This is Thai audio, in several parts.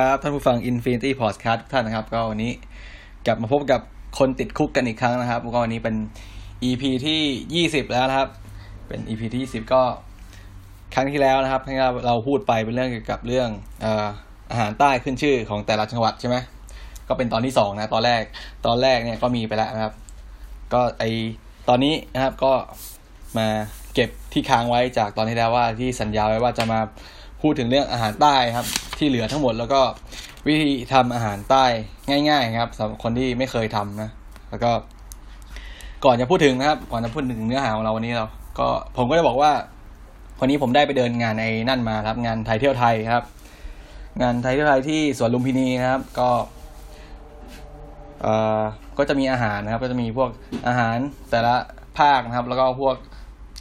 ครับท่านผู้ฟัง Infinity Podcast ทุกท่านนะครับก็วันนี้กลับมาพบกับคนติดคุกกันอีกครั้งนะครับก็วันนี้เป็น EP ที่ 20 แล้วนะครับ เป็น EP ที่ 20 ก็ครั้งที่แล้วนะครับที่เราพูดไปเป็นเรื่องเกี่ยวกับเรื่องอาหารใต้ขึ้นชื่อของแต่ละจังหวัดใช่ไหมก็เป็นตอนที่สองนะตอนแรกตอนแรกเนี่ยก็มีไปแล้วนะครับ ก็ไอตอนนี้นะครับก็มาเก็บที่ค้างไว้จากตอนที่แล้วว่าที่สัญญาไว้ว่าจะมา พูดถึงเรื่องอาหารใต้ครับ ที่เหลือทั้งหมดแล้วก็วิธีทำอาหารใต้ง่าย ๆ ครับสำหรับคนที่ไม่เคยทำนะแล้วก็ ก่อนจะพูดถึงนะครับ ก่อนจะพูดถึงเนื้อหาของเราวันนี้เรา ก็ผมก็จะบอกว่าวันนี้ผมได้ไปเดินงานในนั่นมาครับ งานไทยเที่ยวไทยครับ งานไทยเที่ยวไทยที่สวนลุมพินีนะครับ ก็เอ่อก็จะมีอาหารนะครับ ก็จะมีพวกอาหารแต่ละภาคนะครับ แล้วก็พวก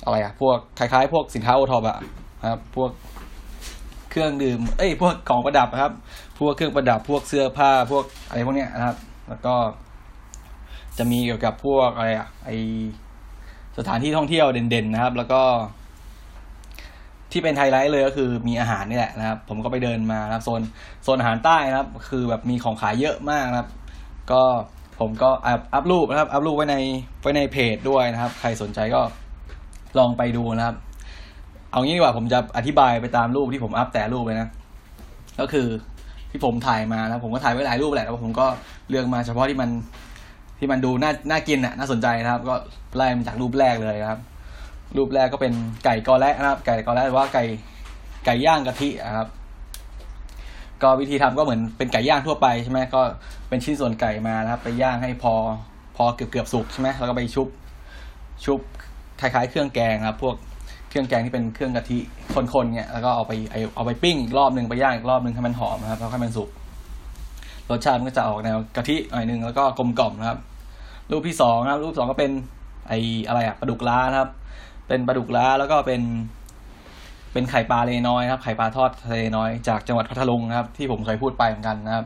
อะไรอะพวกคล้ายๆ พวกสินค้าโอทอปอะครับ พวก เครื่องดื่ม เอ้ย พวกของประดับนะครับ พวกเครื่องประดับ พวกเสื้อผ้า พวกอะไรพวกเนี้ยนะครับ แล้วก็ จะมีเกี่ยวกับพวกอะไรอะไอสถานที่ท่องเที่ยวเด่นๆนะครับ แล้วก็ ที่เป็นไฮไลท์เลยก็คือมีอาหารนี่แหละนะครับ ผมก็ไปเดินมานะครับโซนโซนอาหารใต้นะครับ คือแบบมีของขายเยอะมากนะครับ ก็ผมก็อัพอัพรูปนะครับ อัพรูปไว้ในไว้ในเพจด้วยนะครับ ใครสนใจก็ลองไปดูนะครับ เอางี้ดีกว่าผมจะอธิบายไปตามรูปที่ผมอัพแต่รูปเลยนะ ก็คือที่ผมถ่ายมานะผมก็ถ่ายไว้หลายรูปแหละแล้วผมก็เลือกมาเฉพาะที่มันที่มันดูน่าน่ากินน่ะน่าสนใจนะครับ ก็ไล่มาจากรูปแรกเลยนะครับ รูปแรกก็เป็นไก่กอแระนะครับ ไก่กอแระหรือว่าไก่ไก่ย่างกะทินะครับ ก็วิธีทำก็เหมือนเป็นไก่ย่างทั่วไปใช่ไหมก็เป็นชิ้นส่วนไก่มานะครับ ไปย่างให้พอพอเกือบเกือบสุกใช่ไหมแล้วก็ไปชุบชุบคล้ายๆเครื่องแกงครับ พวก เครื่องแกงที่เป็นเครื่องกะทิคนๆเนี่ยแล้วก็เอาไปเอาไปปิ้งอีกรอบหนึ่งไปย่างอีกรอบหนึ่งให้มันหอมนะครับแล้วให้มันสุกรสชาติมันก็จะออกแนวกะทิหน่อยหนึ่งแล้วก็กลมกล่อมนะครับ รูปที่สองนะครับ รูปสองก็เป็นไออะไรอะปลาดุกล้านะครับ เป็นปลาดุกล้าแล้วก็เป็น เป็นไข่ปลาเลน้อยครับไข่ปลาทอดทะเลน้อยจากจังหวัดพัทลุงนะครับ ที่ผมเคยพูดไปเหมือนกันนะครับ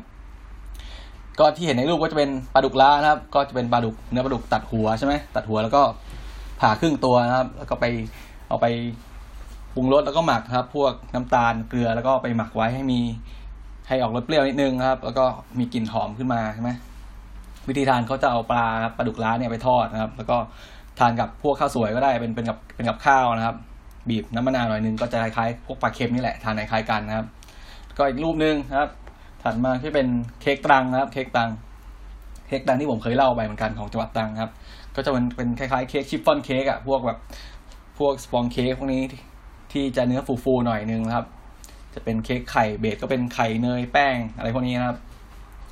ก็ที่เห็นในรูปก็จะเป็นปลาดุกล้านะครับ ก็จะเป็นปลาดุกเนื้อปลาดุกตัดหัวใช่ไหมตัดหัวแล้วก็ผ่าครึ่งตัวนะครับ แล้วก็ไป เอาไปปรุงรสแล้วก็หมักครับ พวกน้ำตาลเกลือแล้วก็ไปหมักไว้ให้มีให้ออกรสเปรี้ยวนิดนึงครับ แล้วก็มีกลิ่นหอมขึ้นมาใช่ไหมวิธีทานเขาจะเอาปลาปลาดุกล้าเนี่ยไปทอดนะครับ แล้วก็ทานกับพวกข้าวสวยก็ได้เป็นเป็นกับเป็นกับข้าวนะครับ บีบน้ำมะนาวหน่อยนึงก็จะคล้ายๆพวกปลาเค็มนี่แหละทานคล้ายกันนะครับ ก็อีกรูปหนึ่งนะครับ ถัดมาที่เป็นเค้กตรังนะครับ เค้กตรังเค้กตรังที่ผมเคยเล่าไปเหมือนกันของจังหวัดตรังครับ ก็จะเป็นเป็นคล้ายๆเค้กชิฟฟ่อนเค้กอะพวกแบบ พวกสปองเค้กพวกนี้ที่จะเนื้อฟูๆหน่อยนึงนะครับ จะเป็นเค้กไข่เบสก็เป็นไข่เนยแป้งอะไรพวกนี้นะครับ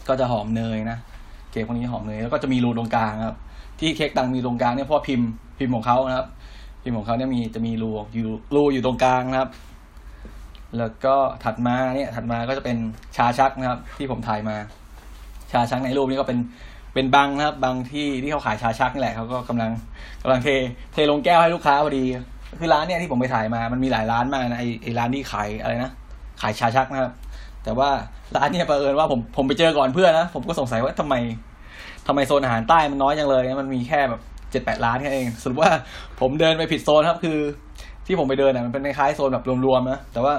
ก็จะหอมเนยนะเค้กพวกนี้หอมเนยแล้วก็จะมีรูตรงกลางครับ ที่เค้กตังมีตรงกลางเนี่ยเพราะพิมพ์พิมพ์ของเขานะครับ พิมพ์ของเขาเนี่ยมีจะมีรูอยู่รูอยู่ตรงกลางนะครับ แล้วก็ถัดมาเนี่ยถัดมาก็จะเป็นชาชักนะครับ ที่ผมถ่ายมา ชาชักในรูปนี้ก็เป็น เป็นบังนะครับบังที่ที่เขาขายชาชักนี่แหละเขาก็กำลังกำลังเทเทลงแก้วให้ลูกค้าพอดี คือร้านเนี่ยที่ผมไปถ่ายมามันมีหลายร้านมากนะไอไอร้านที่ขายอะไรนะขายชาชักนะครับ แต่ว่าร้านเนี่ยประเอิญว่าผมผมไปเจอก่อนเพื่อนนะผมก็สงสัยว่าทำไมทำไมโซนอาหารใต้มันน้อยจังเลยมันมีแค่แบบเจ็ดแปดร้านแค่เองสรุปว่าผมเดินไปผิดโซนครับ คือ ที่ผมไปเดินน่ะมันเป็นคล้ายโซนแบบรวมๆนะแต่ว่า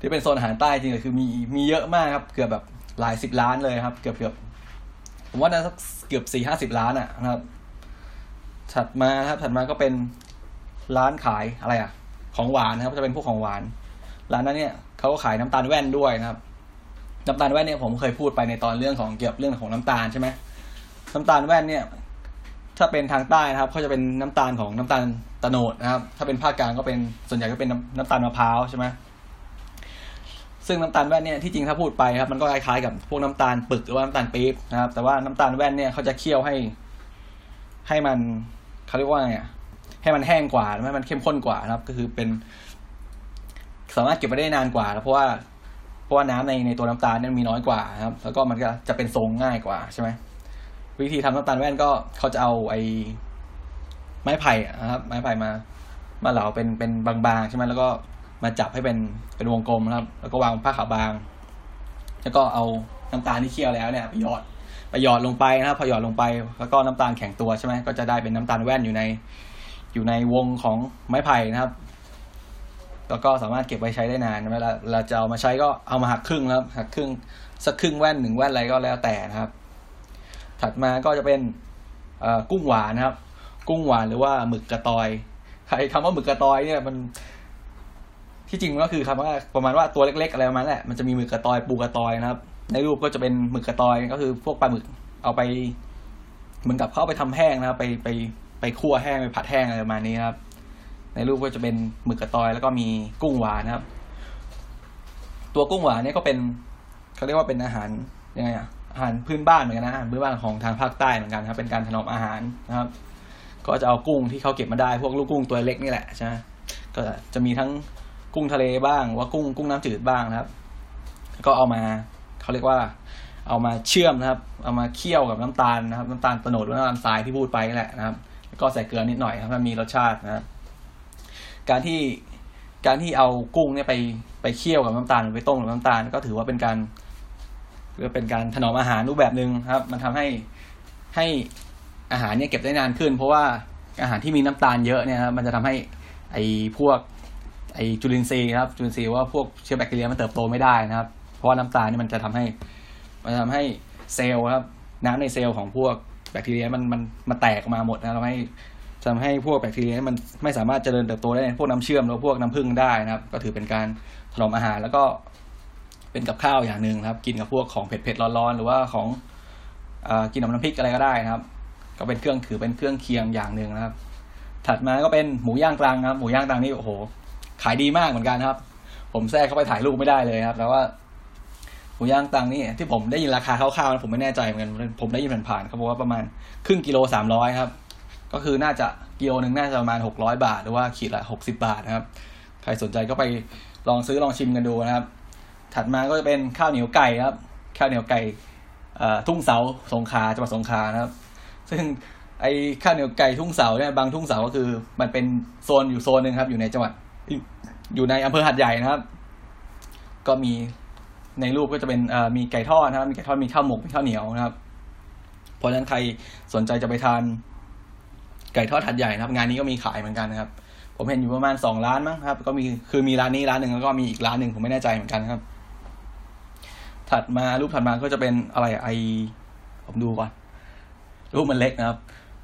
ที่เป็นโซนอาหารใต้จริงๆคือมีมีเยอะมากครับ เกือบแบบหลายสิบล้านเลยครับ เกือบเกือบ ผมว่าน่าสักเกือบสี่ห้าสิบล้านอะนะครับ ถัดมาครับ ถัดมาก็เป็นร้านขายอะไรอะ ของหวานนะครับ จะเป็นพวกของหวาน ร้านนั้นเนี่ยเขาก็ขายน้ำตาลแว่นด้วยนะครับ น้ำตาลแว่นเนี่ยผมเคยพูดไปในตอนเรื่องของเกี่ยวกับเรื่องของน้ำตาลใช่ไหมน้ำตาลแว่นเนี่ย ถ้าเป็นทางใต้นะครับเขาจะเป็นน้ำตาลของน้ำตาลตะโนดนะครับ ถ้าเป็นภาคกลางก็เป็นส่วนใหญ่ก็เป็นน้ำน้ำตาลมะพร้าวใช่ไหม ซึ่งน้ำตาลแว่นเนี่ยที่จริงถ้าพูดไปครับมันก็คล้ายๆกับพวกน้ำตาลปึกหรือว่าน้ำตาลปี๊บนะครับ แต่ว่าน้ำตาลแว่นเนี่ยเขาจะเคี่ยวให้ ให้มันเขาเรียกว่าไงอะให้มันแห้งกว่าให้มันเข้มข้นกว่านะครับ ก็คือเป็น สามารถเก็บไว้ได้นานกว่าเพราะว่าเพราะว่าน้ำในในตัวน้ำตาลเนี่ยมีน้อยกว่านะครับ แล้วก็มันก็จะเป็นทรงง่ายกว่าใช่ไหมวิธีทำน้ำตาลแว่นก็เขาจะเอาไอ้ไม้ไผ่นะครับ ไม้ไผ่มา มาเหลาเป็นเป็นบางๆใช่ไหมแล้วก็ มาจับให้เป็นเป็นวงกลมนะครับ แล้วก็วางผ้าขาวบาง แล้วก็เอาน้ำตาลที่เคี่ยวแล้วเนี่ยไปหยอดไปหยอดลงไปนะครับพอหยอดลงไป แล้วก็น้ำตาลแข็งตัวใช่ไหมก็จะได้เป็นน้ำตาลแว่นอยู่ใน อยู่ในวงของไม้ไผ่นะครับแล้วก็สามารถเก็บไว้ใช้ได้นานเวลาเราจะเอามาใช้ก็เอามาหักครึ่งแล้วหักครึ่งสักครึ่งแว่นหนึ่งแว่นอะไรก็แล้วแต่นะครับ ถัดมาก็จะเป็นกุ้งหวานนะครับ กุ้งหวานหรือว่าหมึกกระตอยใครคำว่าหมึกกระตอยเนี่ยมัน ที่จริงก็คือคำว่าประมาณว่าตัวเล็กๆอะไรประมาณนั้นแหละมันจะมีหมึกกระตอยปูกระตอยนะครับ ในรูปก็จะเป็นหมึกกระตอยก็คือพวกปลาหมึกเอาไปเหมือนกับเขาไปทำแห้งนะครับ ไปไปไปคั่วแห้งไปผัดแห้งอะไรประมาณนี้ครับ ในรูปก็จะเป็นหมึกกระตอยแล้วก็มีกุ้งหวานนะครับ ตัวกุ้งหวานเนี่ยก็เป็นเขาเรียกว่าเป็นอาหารยังไงอะอาหารพื้นบ้านเหมือนกันนะอาหารพื้นบ้านของทางภาคใต้เหมือนกันครับ เป็นการถนอมอาหารนะครับ ก็จะเอากุ้งที่เขาเก็บมาได้พวกลูกกุ้งตัวเล็กนี่แหละใช่ไหมก็จะมีทั้ง กุ้งทะเลบ้างว่ากุ้งกุ้งน้ำจืดบ้างนะครับ ก็เอามาเขาเรียกว่า เอามาเชื่อมนะครับ เอามาเคี่ยวกับน้ำตาลนะครับ น้ำตาลตโนดหรือน้ำตาลทรายที่พูดไปนี่แหละนะครับ แล้วก็ใส่เกลือนิดหน่อยครับมันมีรสชาตินะครับ การที่การที่เอากุ้งเนี่ยไปไปเคี่ยวกับน้ำตาลไปต้มกับน้ำตาล ก็ถือว่าเป็นการเพื่อเป็นการถนอมอาหารรูปแบบหนึ่งครับ มันทำให้ให้อาหารเนี่ยเก็บได้นานขึ้น เพราะว่าอาหารที่มีน้ำตาลเยอะเนี่ยครับมันจะทำให้ไอ้พวก ไอจุลินทรีย์ครับจุลินทรีย์ว่าพวกเชื้อแบคทีเรียมันเติบโตไม่ได้นะครับ เพราะว่าน้ำตาลนี่มันจะทำให้มันทำให้เซลล์ครับน้ำในเซลล์ของพวกแบคทีเรียมันมันมันแตกออกมาหมดนะทำให้ทำให้พวกแบคทีเรียมันไม่สามารถเจริญเติบโตได้ในพวกน้ำเชื่อมหรือพวกน้ำผึ้งได้นะครับ ก็ถือเป็นการถนอมอาหารแล้วก็เป็นกับข้าวอย่างหนึ่งครับ กินกับพวกของเผ็ดๆร้อนๆหรือว่าของอกินกับน้ำพริกอะไรก็ได้นะครับ ก็เป็นเครื่องถือเป็นเครื่องเคียงอย่างหนึ่งนะครับ ถัดมาก็เป็นหมูย่างตรังครับ หมูย่างตรังนี่โอ้โห ขายดีมากเหมือนกันครับ ผมแทรกเข้าไปถ่ายรูปไม่ได้เลยครับแล้วว่าหมูย่างตังนี่ที่ผมได้ยินราคาคร่าวๆนะผมไม่แน่ใจเหมือนกันผมได้ยินผ่านๆเขาบอกว่าประมาณครึ่งกิโลสามร้อยครับ ก็คือน่าจะกิโลหนึ่งน่าจะประมาณหกร้อยบาท หรือว่าขีดละหกสิบาทนะครับ ใครสนใจก็ไปลองซื้อลองชิมกันดูนะครับ ถัดมาก็จะเป็นข้าวเหนียวไก่ครับ ข้าวเหนียวไก่ทุ่งเสาสงขาจังหวัดสงขลานะครับ ซึ่งไอ้ข้าวเหนียวไก่ทุ่งเสาเนี่ยบางทุ่งเสาก็คือ มันเป็นโซนอยู่โซนหนึ่งครับ อยู่ในจังหวัด อยู่ในอำเภอหัดใหญ่นะครับ ก็มีในรูปก็จะเป็นมีไก่ทอดนะครับ มีไก่ทอดมีข้าวหมกมีข้าวเหนียวนะครับ เพราะฉะนั้นใครสนใจจะไปทานไก่ทอดหัดใหญ่นะครับ งานนี้ก็มีขายเหมือนกันนะครับ ผมเห็นอยู่ประมาณสองร้านมั้งครับ ก็มีคือมีร้านนี้ร้านหนึ่งแล้วก็มีอีกร้านหนึ่งผมไม่แน่ใจเหมือนกันครับ ถัดมารูปถัดมาก็จะเป็นอะไรไอผมดูก่อนรูปมันเล็กนะครับ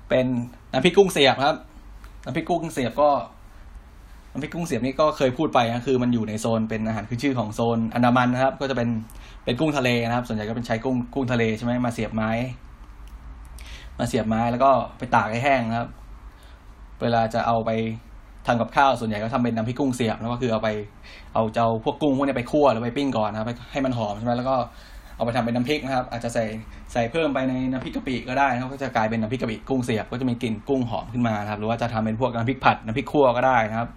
เป็นน้ำพริกกุ้งเสียบครับน้ำพริกกุ้งเสียบก็ น้ำพริกกุ้งเสียบนี่ก็เคยพูดไปนะคือมันอยู่ในโซนเป็นอาหารขึ้นชื่อของโซนอันดามันนะครับ ก็จะเป็นเป็นกุ้งทะเลนะครับ ส่วนใหญ่ก็เป็นใช้กุ้งกุ้งทะเลใช่ไหมมาเสียบไม้ มาเสียบไม้แล้วก็ไปตากให้แห้งนะครับ เวลาจะเอาไปทำกับข้าวส่วนใหญ่ก็ทำเป็นน้ำพริกกุ้งเสียบแล้วก็คือเอาไปเอาเจ้าพวกกุ้งพวกนี้ไปคั่วหรือไปปิ้งก่อนนะครับให้มันหอมใช่ไหมแล้วก็เอาไปทำเป็นน้ำพริกนะครับ อาจจะใส่ใส่เพิ่มไปในน้ำพริกกะปิก็ได้นะครับก็จะกลายเป็นน้ำพริกกะปิกุ้งเสียบก็จะมีกลิ่นกุ้งหอมขึ้นมาครับ หรือว่าจะทำเป็นพวกน้ำพริกผัดน้ำพริกคั่วก็ได้นะครับ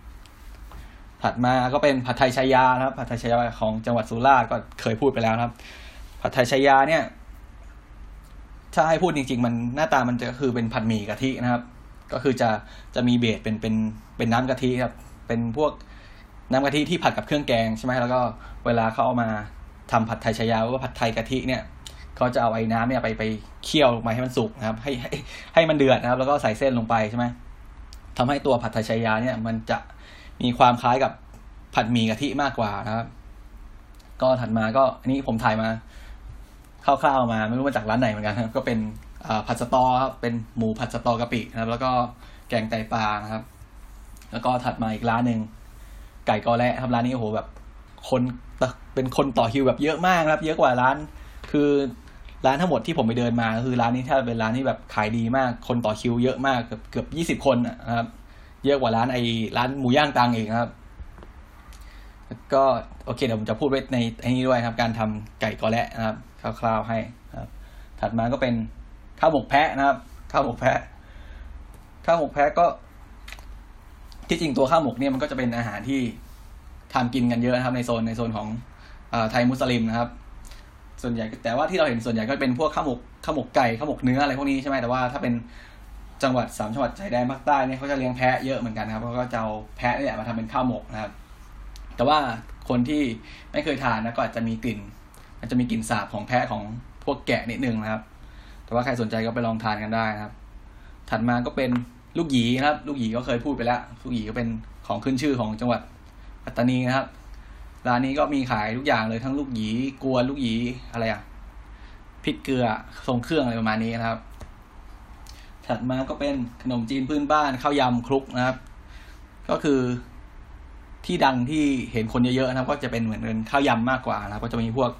ถัดมาก็เป็นผัดไทยชายานะครับ ผัดไทยชายาของจังหวัดสุราษฎร์ก็เคยพูดไปแล้วครับ ผัดไทยชายาเนี่ย ถ้าให้พูดจริง ๆ มันหน้าตามันจะคือเป็นผัดหมี่กะทินะครับ ก็คือจะจะมีเบสเป็นเป็นเป็นน้ำกะทิครับ เป็นพวกน้ำกะทิที่ผัดกับเครื่องแกงใช่ไหมแล้วก็เวลาเขาเอามาทำผัดไทยชายาว่าผัดไทยกะทิเนี่ยเขาจะเอาไอ้น้ำเนี่ยไปไปเคี่ยวลงไปให้มันสุกนะครับ ให้ให้ให้มันเดือดนะครับ แล้วก็ใส่เส้นลงไปใช่ไหมทำให้ตัวผัดไทยชายาเนี่ย มันจะ มีความคล้ายกับผัดหมี่กะทิมากกว่านะครับ ก็ถัดมาก็อันนี้ผมถ่ายมาคร่าวๆมาไม่รู้มาจากร้านไหนเหมือนกันครับ ก็เป็นผัดสตอครับเป็นหมูผัดสตอกะปินะครับ แล้วก็แกงไตปลานะครับ แล้วก็ถัดมาอีกร้านหนึ่งไก่กอแระครับร้านนี้โอ้โหแบบคนเป็นคนต่อคิวแบบเยอะมากครับ เยอะกว่าร้าน คือร้านทั้งหมดที่ผมไปเดินมาคือร้านนี้ถ้าเป็นร้านที่แบบขายดีมาก คนต่อคิวเยอะมากเกือบเกือบยี่สิบคนนะครับ เยอะกว่าร้านไอ้ร้านหมูย่างตังเองครับก็โอเคเดี๋ยวผมจะพูดไว้ในไอ้นี้ด้วยครับ การทำไก่กอแระนะครับคร่าวๆให้ครับ ถัดมาก็เป็นข้าวหมกแพะนะครับข้าวหมกแพะข้าวหมกแพะก็ ที่จริงตัวข้าวหมกเนี่ยมันก็จะเป็นอาหารที่ทำกินกันเยอะนะครับ ในโซนในโซนของอไทยมุสลิมนะครับ ส่วนใหญ่แต่ว่าที่เราเห็นส่วนใหญ่ก็เป็นพวกข้าวหมกข้าวหมกไก่ข้าวหมกเนื้ออะไรพวกนี้ใช่ไหมแต่ว่าถ้าเป็น จังหวัดสามจังหวัดชายแดนภาคใต้เนี่ยเขาจะเลี้ยงแพะเยอะเหมือนกันครับเขาก็จะเอาแพะเนี่ยมาทำเป็นข้าวหมกนะครับ แต่ว่าคนที่ไม่เคยทานนะก็อาจจะมีกลิ่นอาจจะมีกลิ่นสาบของแพะของพวกแกะนิดนึงนะครับ แต่ว่าใครสนใจก็ไปลองทานกันได้นะครับ ถัดมาก็เป็นลูกหยีนะครับ ลูกหยีก็เคยพูดไปแล้วลูกหยีก็เป็นของขึ้นชื่อของจังหวัดปัตตานีนะครับร้านนี้ก็มีขายทุกอย่างเลยทั้งลูกหยีกวนลูกหยีอะไรอะพริกเกลือทรงเครื่องอะไรประมาณนี้นะครับ ถัดมาก็เป็นขนมจีนพื้นบ้านข้าวยำคลุกนะครับ ก็คือที่ดังที่เห็นคนเยอะๆนะครับ ก็จะเป็นเหมือนเป็นข้าวยำมากกว่านะครับ ก็จะมีพวก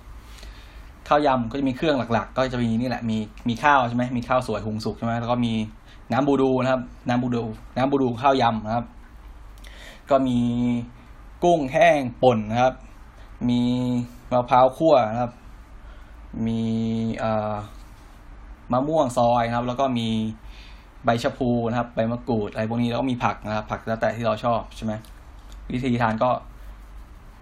ข้าวยำก็จะมีเครื่องหลัก ๆ ก็จะมีนี่แหละมีมีข้าวใช่ไหมมีข้าวสวยหุงสุกใช่ไหมแล้วก็มีน้ำบูดูนะครับ น้ำบูดูน้ำบูดูข้าวยำนะครับ ก็มีกุ้งแห้งป่นนะครับ มีมะพร้าวคั่วนะครับ มีมะม่วงซอยนะครับ แล้วก็มี ใบชะพูนะครับ ใบมะกรูดอะไรพวกนี้แล้วก็มีผักนะครับ ผักแล้วแต่ที่เราชอบใช่ไหมวิธีทานก็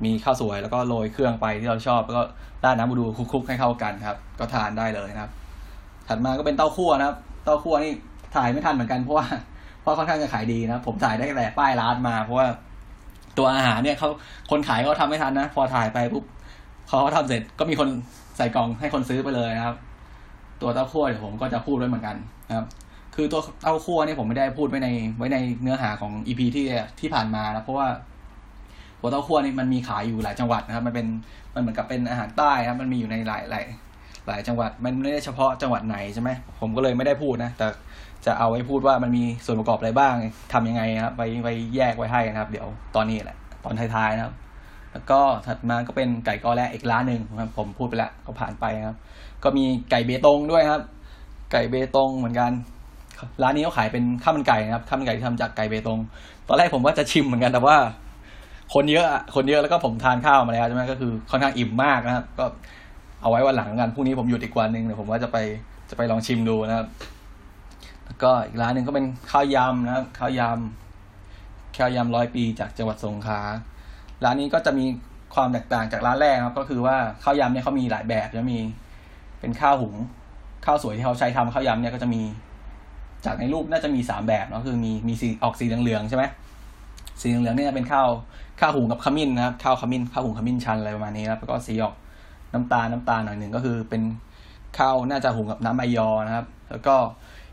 มีข้าวสวยแล้วก็โรยเครื่องไปที่เราชอบ แล้วก็ราดน้ำบูดูคลุกๆให้เข้ากันครับ ก็ทานได้เลยนะครับ ถัดมาก็เป็นเต้าคั่วนะครับ เต้าคั่วนี่ถ่ายไม่ทันเหมือนกันเพราะว่าเพราะค่อนข้างจะขายดีนะผมถ่ายได้แต่ป้ายร้านมา เพราะว่าตัวอาหารเนี่ยเขาคนขายก็ทำไม่ทันนะ พอถ่ายไปปุ๊บเขาทำเสร็จก็มีคนใส่กล่องให้คนซื้อไปเลยนะครับ ตัวเต้าคั่วเดี๋ยวผมก็จะพูดด้วยเหมือนกันนะครับ คือตัวเต้าคั่วเนี่ยผมไม่ได้พูดไว้ในไว้ในเนื้อหาของอีพีที่ที่ผ่านมานะเพราะว่าตัวเต้าคั่วนี่มันมีขายอยู่หลายจังหวัดนะครับ มันเป็นมันเหมือนกับเป็นอาหารใต้ครับ มันมีอยู่ในหลายหลายหลายจังหวัด มันไม่ได้เฉพาะจังหวัดไหนใช่ไหมผมก็เลยไม่ได้พูดนะ แต่จะเอาไว้พูดว่ามันมีส่วนประกอบอะไรบ้างทำยังไงนะครับไปไปแยกไว้ให้นะครับ เดี๋ยวตอนนี้แหละ ตอนท้ายๆนะครับ แล้วก็ถัดมาก็เป็นไก่กอแลอีกร้านหนึ่งครับผมพูดไปแล้วก็ผ่านไปครับ ก็มีไก่เบตงด้วยครับ ไก่เบตงเหมือนกัน ร้านนี้เขาขายเป็นข้าวมันไก่นะครับข้าวมันไก่ที่ทำจากไก่เบตง ตอนแรกผมว่าจะชิมเหมือนกันแต่ว่า คนเยอะคนเยอะแล้วก็ผมทานข้าวมาแล้วใช่ไหมก็คือค่อนข้างอิ่มมากนะครับ ก็เอาไว้วันหลังกันพรุ่งนี้ผมหยุดอีกวันหนึ่งเดี๋ยวผมว่าจะไปจะไปลองชิมดูนะครับแล้วก็อีกร้านหนึ่งก็เป็นข้าวยำนะครับข้าวยำข้าวยำร้อยปีจากจังหวัดสงขลาร้านนี้ก็จะมีความแตกต่างจากร้านแรกครับ ก็คือว่าข้าวยำเนี่ยเขามีหลายแบบจะมีเป็นข้าวหุงข้าวสวยที่เขาใช้ทำข้าวยำเนี่ยก็จะมี จากในรูปน่าจะมีสามแบบเนาะคือมีมีสีออกสีเหลืองๆใช่ไหมสีเหลืองๆเนี่ยเป็นข้าวข้าวหุงกับขมิ้นนะครับข้าวขมิ้นข้าวหุงขมิ้นชันอะไรประมาณนี้ครับแล้วก็สีออกน้ำตาลน้ำตาลหน่อยหนึ่งก็คือเป็นข้าวน่าจะหุงกับน้ำใบยอนะครับ แล้วก็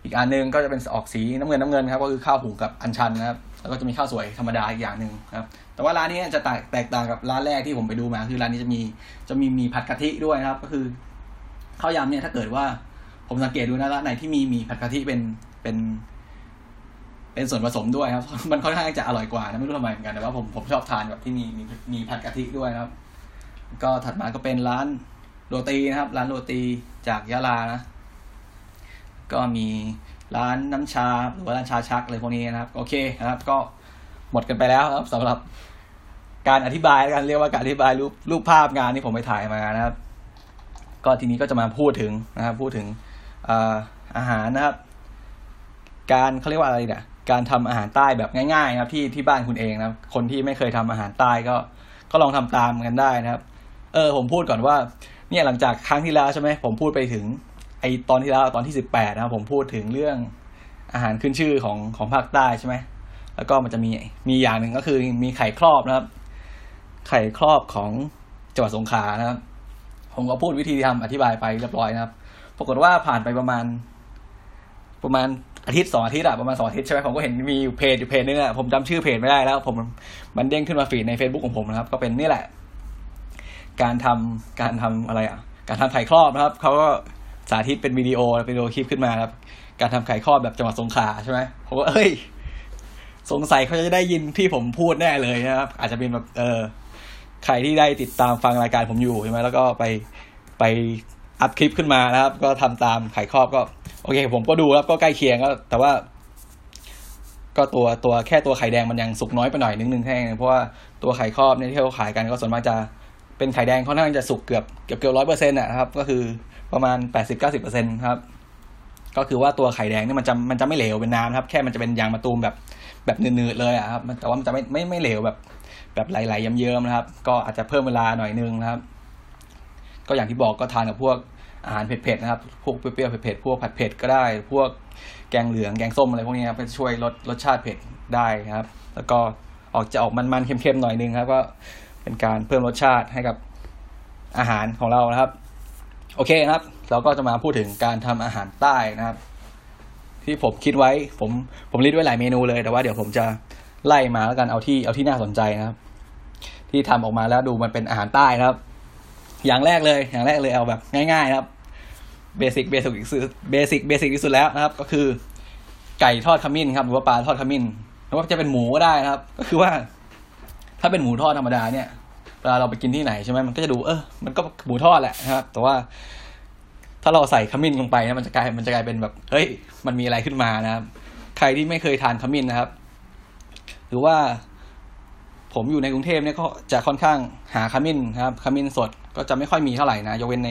อีกอันนึงก็จะเป็นออกสีน้ำเงินน้ำเงินครับก็คือข้าวหุงกับอัญชันนะครับแล้วก็จะมีข้าวสวยธรรมดาอีกอย่างหนึ่งครับแต่ว่าร้านนี้จะแตกแตกต่างกับร้านแรกที่ผมไปดูมา คือร้านนี้จะมีจะมีมีผัดกะทิด้วยนะครับ ก็คือข้าวยำเนี่ยถ้าเกิดว่าผมสังเกตดูนะร้านไหนที่มีมีผัดกะทิเป็น เป็น เป็นส่วนผสมด้วยครับ มันค่อนข้างจะอร่อยกว่านะไม่รู้ทำไมเหมือนกันแต่ว่าผมผมชอบทานแบบที่มีมีมีผัดกะทิด้วยนะครับ ก็ถัดมาก็เป็นร้านโรตีนะครับ ร้านโรตีจากยะลานะ ก็มีร้านน้ำชาหรือว่าร้านชาชักอะไรพวกนี้นะครับ โอเคนะครับ ก็หมดกันไปแล้วครับสำหรับการอธิบายกันเรียกว่าการอธิบายรูปรูปภาพงานที่ผมไปถ่ายมานะครับ ก็ทีนี้ก็จะมาพูดถึงนะครับ พูดถึงอาหารนะครับ การเขาเรียกว่าอะไรเนี่ยการทำอาหารใต้แบบง่ายๆนะครับที่ที่บ้านคุณเองนะคนที่ไม่เคยทำอาหารใต้ก็ก็ลองทำตามกันได้นะครับ เออผมพูดก่อนว่าเนี่ยหลังจากครั้งที่แล้วใช่ไหมผมพูดไปถึงไอตอนที่แล้วตอนที่สิบแปดนะครับผมพูดถึงเรื่องอาหารขึ้นชื่อของของภาคใต้ใช่ไหมแล้วก็มันจะมีมีอย่างหนึ่งก็คือมีไข่ครอบนะครับ ไข่ครอบของจังหวัดสงขลานะครับ ผมก็พูดวิธีทำอธิบายไปเรียบร้อยนะครับ ปรากฏว่าผ่านไปประมาณ ประมาณอาทิตย์สองอาทิตย์อะประมาณสองอาทิตย์ใช่ไหมผมก็เห็นมีเพจอยู่เพจนึงอะผมจำชื่อเพจไม่ได้แล้ว ผมมันเด้งขึ้นมาฟีดใน Facebook ของผมนะครับ ก็เป็นนี่แหละ การทำการทำอะไรอะการทำไข่ครอบนะครับเขาก็สาธิตเป็นวิดีโอเป็นวิดีโอคลิปขึ้นมาครับ การทำไข่ครอบแบบจังหวัดสงขลาใช่ไหมผมก็เอ้ย สงสัยเขาจะได้ยินที่ผมพูดแน่เลยนะครับ อาจจะเป็นแบบเออใครที่ได้ติดตามฟังรายการผมอยู่ใช่ไหมแล้วก็ไปไป อัพคลิปขึ้นมานะครับ ก็ทำตามไข่ครอบก็ โอเค ผมก็ดูแล้วก็ใกล้เคียงก็ แต่ว่า ก็ตัวตัวแค่ตัวไข่แดงมันยังสุกน้อยไปหน่อยนึงนึงแค่เพราะว่าตัวไข่ครอบเนี่ยที่เขาขายกันก็ส่วนมากจะเป็นไข่แดงค่อนข้างจะสุกเกือบเกือบเกือบร้อยเปอร์เซ็นต์นะครับ ก็คือประมาณแปดสิบเก้าสิบเปอร์เซ็นต์ครับ ก็คือว่าตัวไข่แดงเนี่ยมันจะมันจะไม่เหลวเป็นน้ำครับ แค่มันจะเป็นยางมะตูมแบบแบบเนืดๆเลยอะครับแต่ว่ามันจะไม่ไม่ไม่เหลวแบบ แบบไหลๆเยิ้มๆนะครับ ก็อาจจะเพิ่มเวลาหน่อยนึงนะครับ ก็อย่างที่บอกก็ทานกับพวกอาหารเผ็ดๆนะครับ พวกเปรี้ยวๆเผ็ดๆพวกผัดเผ็ดก็ได้ พวกแกงเหลืองแกงส้มอะไรพวกนี้ครับจะช่วยลดรสชาติเผ็ดได้ครับ แล้วก็ออกจะออกมันๆเค็มๆหน่อยนึงครับ ก็เป็นการเพิ่มรสชาติให้กับอาหารของเรานะครับ โอเคครับ เราก็จะมาพูดถึงการทำอาหารใต้นะครับ ที่ผมคิดไว้ผมผม list ไว้หลายเมนูเลยแต่ว่าเดี๋ยวผมจะไล่มาแล้วกันเอาที่เอาที่น่าสนใจนะครับ ที่ทำออกมาแล้วดูมันเป็นอาหารใต้นะครับ อย่างแรกเลย อย่างแรกเลยเอาแบบง่ายๆนะครับ basic basic ที่สุดเบสิกเบสิกที่สุดแล้วนะครับ ก็คือไก่ทอดขมิ้นครับหรือว่าปลาทอดขมิ้นหรือว่าจะเป็นหมูก็ได้นะครับ ก็คือว่า ถ้าเป็นหมูทอดธรรมดาเนี่ยเวลาเราไปกินที่ไหนใช่ไหมมันก็จะดูเออมันก็หมูทอดแหละนะครับ แต่ว่าถ้าเราใส่ขมิ้นลงไปนะมันจะกลายมันจะกลายเป็นแบบเฮ้ยมันมีอะไรขึ้นมานะครับ ใครที่ไม่เคยทานขมิ้นนะครับ หรือว่า ผมอยู่ในกรุงเทพเนี่ยก็จะค่อนข้างหาขมิ้นครับขมิ้นสดก็จะไม่ค่อยมีเท่าไหร่นะยกเว้นใน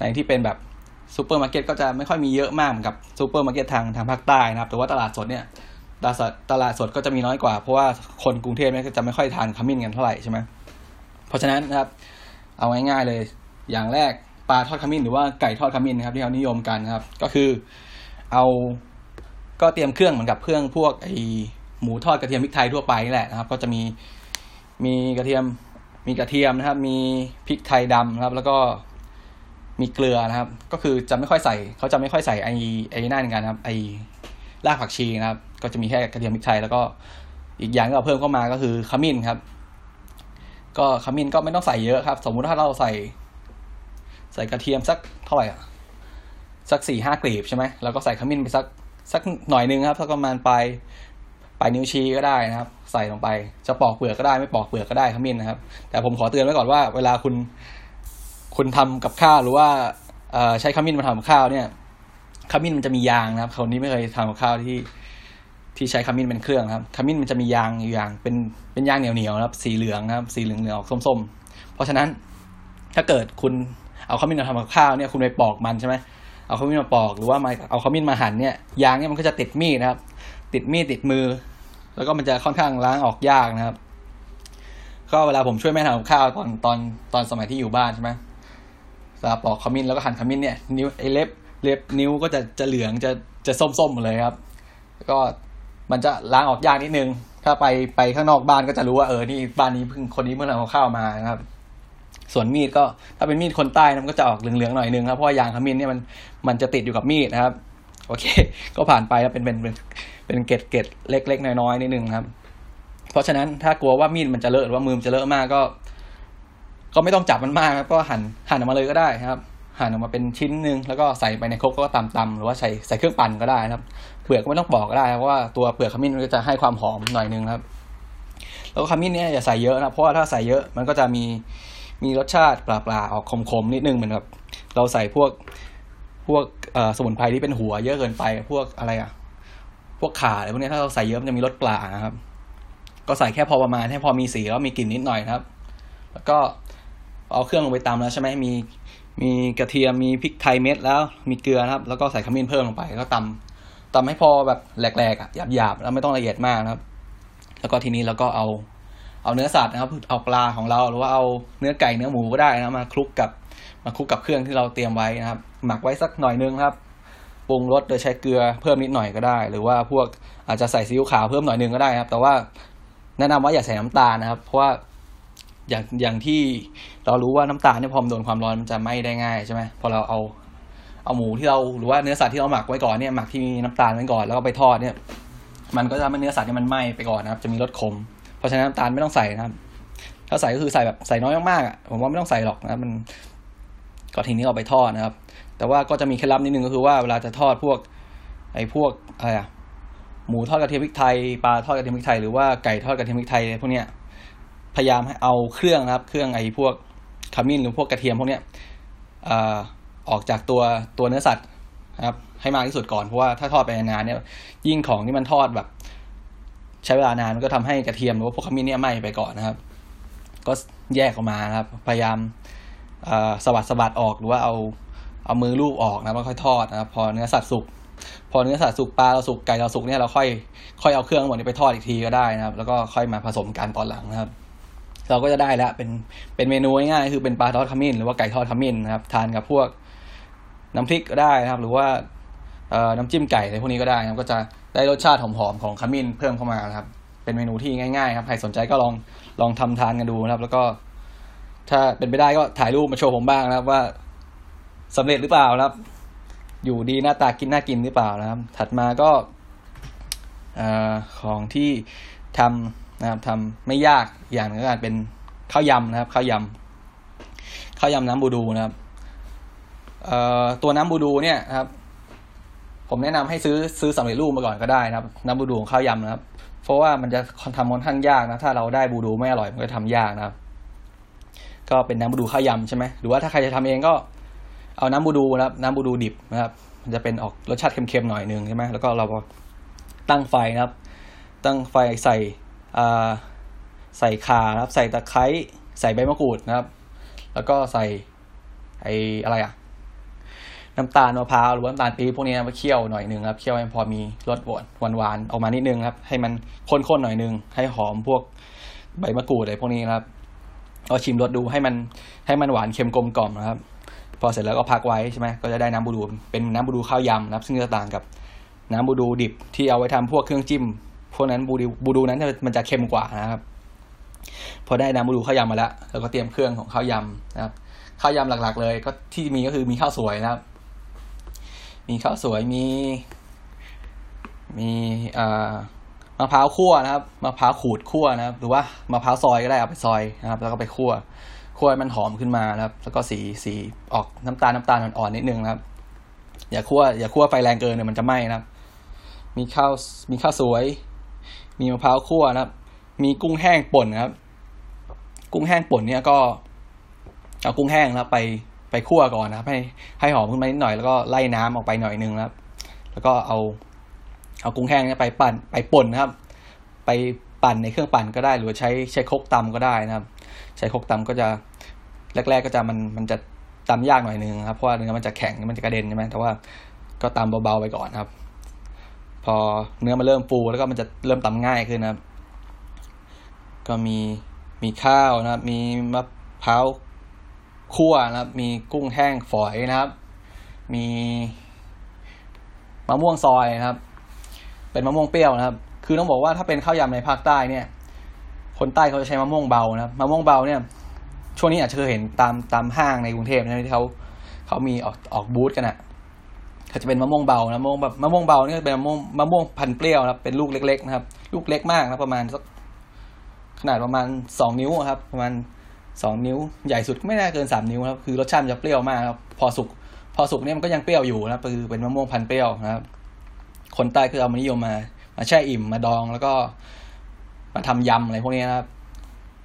ในที่เป็นแบบซูเปอร์มาร์เก็ตก็จะไม่ค่อยมีเยอะมากเหมือนกับซูเปอร์มาร์เก็ตทางทางภาคใต้นะครับ แต่ว่าตลาดสดเนี่ยตลาดสดตลาดสดก็จะมีน้อยกว่า เพราะว่าคนกรุงเทพเนี่ยจะไม่ค่อยทานขมิ้นกันเท่าไหร่ใช่ไหมเพราะฉะนั้นนะครับ เอาง่ายๆเลย อย่างแรกปลาทอดขมิ้นหรือว่าไก่ทอดขมิ้นนะครับที่เขานิยมกันนะครับ ก็คือเอาก็เตรียมเครื่องเหมือนกับเครื่องพวกไอหมูทอดกระเทียมพริกไทยทั่วไปนี่แหละนะครับ ก็จะมี มีกระเทียม มีกระเทียมนะครับ มีพริกไทยดำนะครับ แล้วก็มีเกลือนะครับ ก็คือจะไม่ค่อยใส่เขาจะไม่ค่อยใส่ไอไอนั่นกันครับ ไอรากผักชีนะครับ ก็จะมีแค่กระเทียมพริกไทยแล้วก็อีกอย่างก็เพิ่มเข้ามาก็คือขมิ้นครับ ก็ขมิ้นก็ไม่ต้องใส่เยอะครับ สมมุติถ้าเราใส่ ใส่กระเทียมสักเท่าไหร่อะสักสี่ห้ากลีบใช่ไหมแล้วก็ใส่ขมิ้นไปสักสักหน่อยนึงครับสักประมาณปลายป ลายนิ้วชี้ก็ได้นะครับ ใส่ลงไปจะปอกเปลือกก็ได้ไม่ปอกเปลือกก็ได้ขมิ้นนะครับ แต่ผมขอเตือนไว้ก่อนว่า เวลาคุณ คุณทำกับข้าวหรือว่าใช้ขมิ้นมาทำกับข้าวเนี่ยขมิ้นมันจะมียางนะครับคนนี้ไม่เคยทำกับข้าวที่ที่ใช้ขมิ้นเป็นเครื่องครับขมิ้นมันจะมียางอยู่ยางเป็นเป็นยางเหนียวเหนียวนะครับ สีเหลืองนะครับ สีเหลืองเหลืองออกส้มๆ เพราะฉะนั้นถ้าเกิดคุณเอาขมิ้นมาทำกับข้าวเนี่ยคุณไปปอกมันใช่ไหมเอาขมิ้นมาปอกหรือว่ามาเอาขมิ้นมาหั่นเนี่ยยางเนี่ยมันก็จะติดมีดนะครับ ติดมีดติดมือ แล้วก็มันจะค่อนข้างล้างออกยากนะครับ ก็เวลาผมช่วยแม่ทำกับข้าวตอนตอนตอนสมัยที่อยู่บ้านใช่ไหมเวลาปอกขมิ้นแล้วก็หั่นขมิ้นเนี่ยนิ้วไอ้เล็บเล็บนิ้วก็จะจะเหลืองจะจะส้มๆหมดเลยครับ ก็มันจะล้างออกยากนิดนึง ถ้าไปไปข้างนอกบ้านก็จะรู้ว่าเออนี่บ้านนี้เพิ่งคนนี้เมื่อทำข้าวมานะครับ ส่วนมีดก็ถ้าเป็นมีดคนใต้มันก็จะออกเหลืองๆหน่อยนึงครับเพราะว่ายางขมิ้นเนี่ยมันมันจะติดอยู่กับมีดนะครับ โอเค ก็ผ่านไปแล้วเป็นเป็นเป็นเป็นเกล็ดเกล็ดเล็กๆน้อยๆนิดนึงครับ เพราะฉะนั้นถ้ากลัวว่ามีดมันจะเลอะหรือว่ามือมันจะเลอะมากก็ ก็ไม่ต้องจับมันมากครับก็หั่นหั่นออกมาเลยก็ได้ครับ หั่นออกมาเป็นชิ้นหนึ่งแล้วก็ใส่ไปในครกก็ตำๆหรือว่าใส่ใส่เครื่องปั่นก็ได้นะครับเปลือกก็ไม่ต้องบอกก็ได้เพราะว่าตัวเปลือกขมิ้นมันจะให้ความหอมหน่อยนึงครับ แล้วขมิ้นเนี่ยอย่าใส่เยอะนะเพราะว่าถ้าใส่เยอะมันก็จะมีมีรสชาติปลาๆออกขมๆนิดนึงเหมือนแบบเราใส่พวกพวก สมุนไพรที่เป็นหัวเยอะเกินไป พวกอะไรอะ พวกขาอะไรพวกนี้ถ้าเราใส่เยอะมันจะมีรสปลานะครับ ก็ใส่แค่พอประมาณให้พอมีสีแล้วมีกลิ่นนิดหน่อยนะครับ แล้วก็เอาเครื่องลงไปตำแล้วใช่ไหมมีมีกระเทียมมีพริกไทยเม็ดแล้วมีเกลือนะครับ แล้วก็ใส่ขมิ้นเพิ่มลงไปก็ตำตำให้พอแบบแหลกๆอะหยาบๆแล้วไม่ต้องละเอียดมากนะครับ แล้วก็ทีนี้เราก็เอาเอาเนื้อสัตว์นะครับ เอาปลาของเราหรือว่าเอาเนื้อไก่เนื้อหมูก็ได้นะมาคลุกกับ มาคลุกกับเครื่องที่เราเตรียมไว้นะครับ หมักไว้สักหน่อยนึงครับปรุงรสโดยใช้เกลือเพิ่มนิดหน่อยก็ได้ หรือว่าพวกอาจจะใส่ซีอิ๊วขาวเพิ่มหน่อยนึงก็ได้ครับ แต่ว่าแนะนำว่าอย่าใส่น้ำตาลนะครับ เพราะว่าอย่างอย่างที่เรารู้ว่าน้ำตาลเนี่ยพอมโดนความร้อนมันจะไหม้ได้ง่ายใช่ไหมพอเราเอาเอาหมูที่เราหรือว่าเนื้อสัตว์ที่เราหมักไว้ก่อนเนี่ยหมักที่มีน้ำตาลไว้ก่อนแล้วก็ไปทอดเนี่ย มันก็จะทำให้เนื้อสัตว์เนี่ยมันไหม้ไปก่อนนะครับ จะมีรสขม เพราะฉะนั้นน้ำตาลไม่ต้องใส่นะครับ ถ้าใส่ก็คือใส่แบบใส่น้อยมากๆผมว่าไม่ต้องใส่หรอกนะมัน ก็ทีนี้เอาไปทอดนะครับ แต่ว่าก็จะมีเคล็ดลับนิดนึงก็คือว่าเวลาจะทอดพวกไอ้พวกอะไรอะหมูทอดกระเทียมพริกไทยปลาทอดกระเทียมพริกไทยหรือว่าไก่ทอดกระเทียมพริกไทยพวกเนี้ยพยายามให้เอาเครื่องนะครับเครื่องไอ้พวกขมิ้นหรือพวกกระเทียมพวกเนี้ยออกจากตัวตัวเนื้อสัตว์นะครับ ให้มากที่สุดก่อนเพราะว่าถ้าทอดไปนานเนี่ย ยิ่งของที่มันทอดแบบ ใช้เวลานานมันก็ทำให้กระเทียมหรือว่าพวกขมิ้นเนี่ยไหม้ไปก่อนนะครับ ก็แยกออกมาครับ พยายาม สวัสดสวัดออกหรือว่าเอาเอามือลูบออกนะแล้วค่อยทอดนะครับพอเนื้อสัตว์สุกพอเนื้อสัตว์สุกปลาเราสุกไก่เราสุกเนี่ยเราค่อยค่อยเอาเครื่องหมดนี้ไปทอดอีกทีก็ได้นะครับ แล้วก็ค่อยมาผสมกันตอนหลังนะครับ เราก็จะได้แล้วเป็นเป็นเมนูง่ายๆคือเป็นปลาทอดขมิ้นหรือว่าไก่ทอดขมิ้นนะครับทานกับพวกน้ำพริกก็ได้นะครับ หรือว่าน้ำจิ้มไก่อะไรพวกนี้ก็ได้นะครับก็จะได้รสชาติหอมๆของขมิ้นเพิ่มเข้ามานะครับ เป็นเมนูที่ง่ายๆครับใครสนใจก็ลองลองทำทานกันดูนะครับ แล้วก็ ถ้าเป็นไปได้ก็ถ่ายรูปมาโชว์ผมบ้างนะครับ ว่าสำเร็จหรือเปล่านะครับ อยู่ดีหน้าตากินน่ากินหรือเปล่านะครับ ถัดมาก็ของที่ทำนะครับทำไม่ยากอย่างนึงก็การเป็นข้าวยำนะครับข้าวยำข้าวยำน้ำบูดูนะครับเอตัวน้ำบูดูเนี่ยนะครับ ผมแนะนำให้ซื้อซื้อสำเร็จรูปมาก่อนก็ได้นะครับ น้ำบูดูของข้าวยำนะครับ เพราะว่ามันจะทำค่อนข้างยากนะ ถ้าเราได้บูดูไม่อร่อยมันก็ทำยากนะครับ ก็เป็นน้ำบูดูข้าวยำใช่ไหมหรือว่าถ้าใครจะทำเองก็เอาน้ำบูดูนะครับน้ำบูดูดิบนะครับ มันจะเป็นออกรสชาติเค็มๆหน่อยนึงใช่ไหมแล้วก็เราตั้งไฟนะครับ ตั้งไฟใส่ใส่ข่านะครับ ใส่ตะไคร้ใส่ใบมะกรูดนะครับ แล้วก็ใส่ไออะไรอะน้ำตาลมะพร้าวหรือว่าน้ำตาลปี๊บพวกนี้มาเคี่ยวหน่อยนึงครับเคี่ยวให้พอมีรสหวานหวานออกมานิดนึงครับ ให้มันข้นๆหน่อยนึงให้หอมพวกใบมะกรูดอะไรพวกนี้นะครับ เอาชิมรสดูให้มันให้มันหวานเค็มกลมกล่อมนะครับ พอเสร็จแล้วก็พักไว้ใช่ไหมก็จะได้น้ำบูดูเป็นน้ำบูดูข้าวยำนะครับ ซึ่งจะต่างกับน้ำบูดูดิบที่เอาไว้ทำพวกเครื่องจิ้มพวกนั้นบูดูบูดูนั้นมันจะเค็มกว่านะครับ พอได้น้ำบูดูข้าวยำมาแล้วเราก็เตรียมเครื่องของข้าวยำนะครับข้าวยำหลัก ๆ เลยก็ที่มีก็คือมีข้าวสวยนะครับ มีข้าวสวยมี มีอ่า มะพร้าวคั่วนะครับมะพร้าวขูดคั่วนะครับ หรือว่ามะพร้าวซอยก็ได้เอาไปซอยนะครับ แล้วก็ไปคั่วคั่วให้มันหอมขึ้นมานะครับ แล้วก็สีสีออกน้ำตาลน้ำตาลอ่อนๆนิดนึงนะครับ อย่าคั่วอย่าคั่วไฟแรงเกินเดี๋ยมันจะไหม้นะครับ มีข้าวมีข้าวสวย มีมะพร้าวคั่วนะครับ มีกุ้งแห้งป่นนะครับ กุ้งแห้งป่นเนี่ยก็เอากุ้งแห้งนะครับไปไปคั่วก่อนนะครับ ให้ให้หอมขึ้นมานิดหน่อยแล้วก็ไล่น้ำออกไปหน่อยนึงนะครับ แล้วก็เอา เอากุ้งแห้งเนี่ยไปปั่นไปป่นนะครับ ไปปั่นในเครื่องปั่นก็ได้ หรือใช้ใช้คกตำก็ได้นะครับ ใช้คกตำก็จะแรก ๆ ก็จะมันมันจะตำยากหน่อยนึงครับเพราะว่าเนื้อมันจะแข็งมันจะกระเด็นใช่ไหมแต่ว่าก็ตำเบาๆไปก่อนครับ พอเนื้อมันเริ่มฟูแล้วก็มันจะเริ่มตำง่ายขึ้นนะครับ ก็มีมีข้าวนะครับ มีมะพร้าวคั่วนะครับ มีกุ้งแห้งฝอยนะครับ มีมะม่วงซอยนะครับ เป็นมะม่วงเปรี้ยวนะครับ คือต้องบอกว่าถ้าเป็นข้าวยำในภาคใต้เนี่ย คนใต้เขาจะใช้มะม่วงเบานะครับมะม่วงเบาเนี่ย ช่วงนี้อาจจะเคยเห็นตามตามห้างในกรุงเทพนะที่เขาเขามีออกออกบูธกันอะเขาจะเป็นมะม่วงเบานะมะม่วงแบบมะม่วงเบานี่เป็นมะม่วงมะม่วงพันเปรี้ยวนะครับเป็นลูกเล็กๆนะครับ ลูกเล็กมากนะประมาณสักขนาดประมาณสองนิ้วครับ ประมาณสองนิ้วใหญ่สุดไม่น่าเกินสามนิ้วครับคือรสชาติมันจะเปรี้ยวมากครับพอสุกพอสุกเนี่ยมันก็ยังเปรี้ยวอยู่นะครับคือเป็นมะม่วงพันเปรี้ยวนะครับ คนใต้คือเอามานิยมมา มาแช่อิ่มมาดองแล้วก็มาทำยำอะไรพวกนี้นะครับ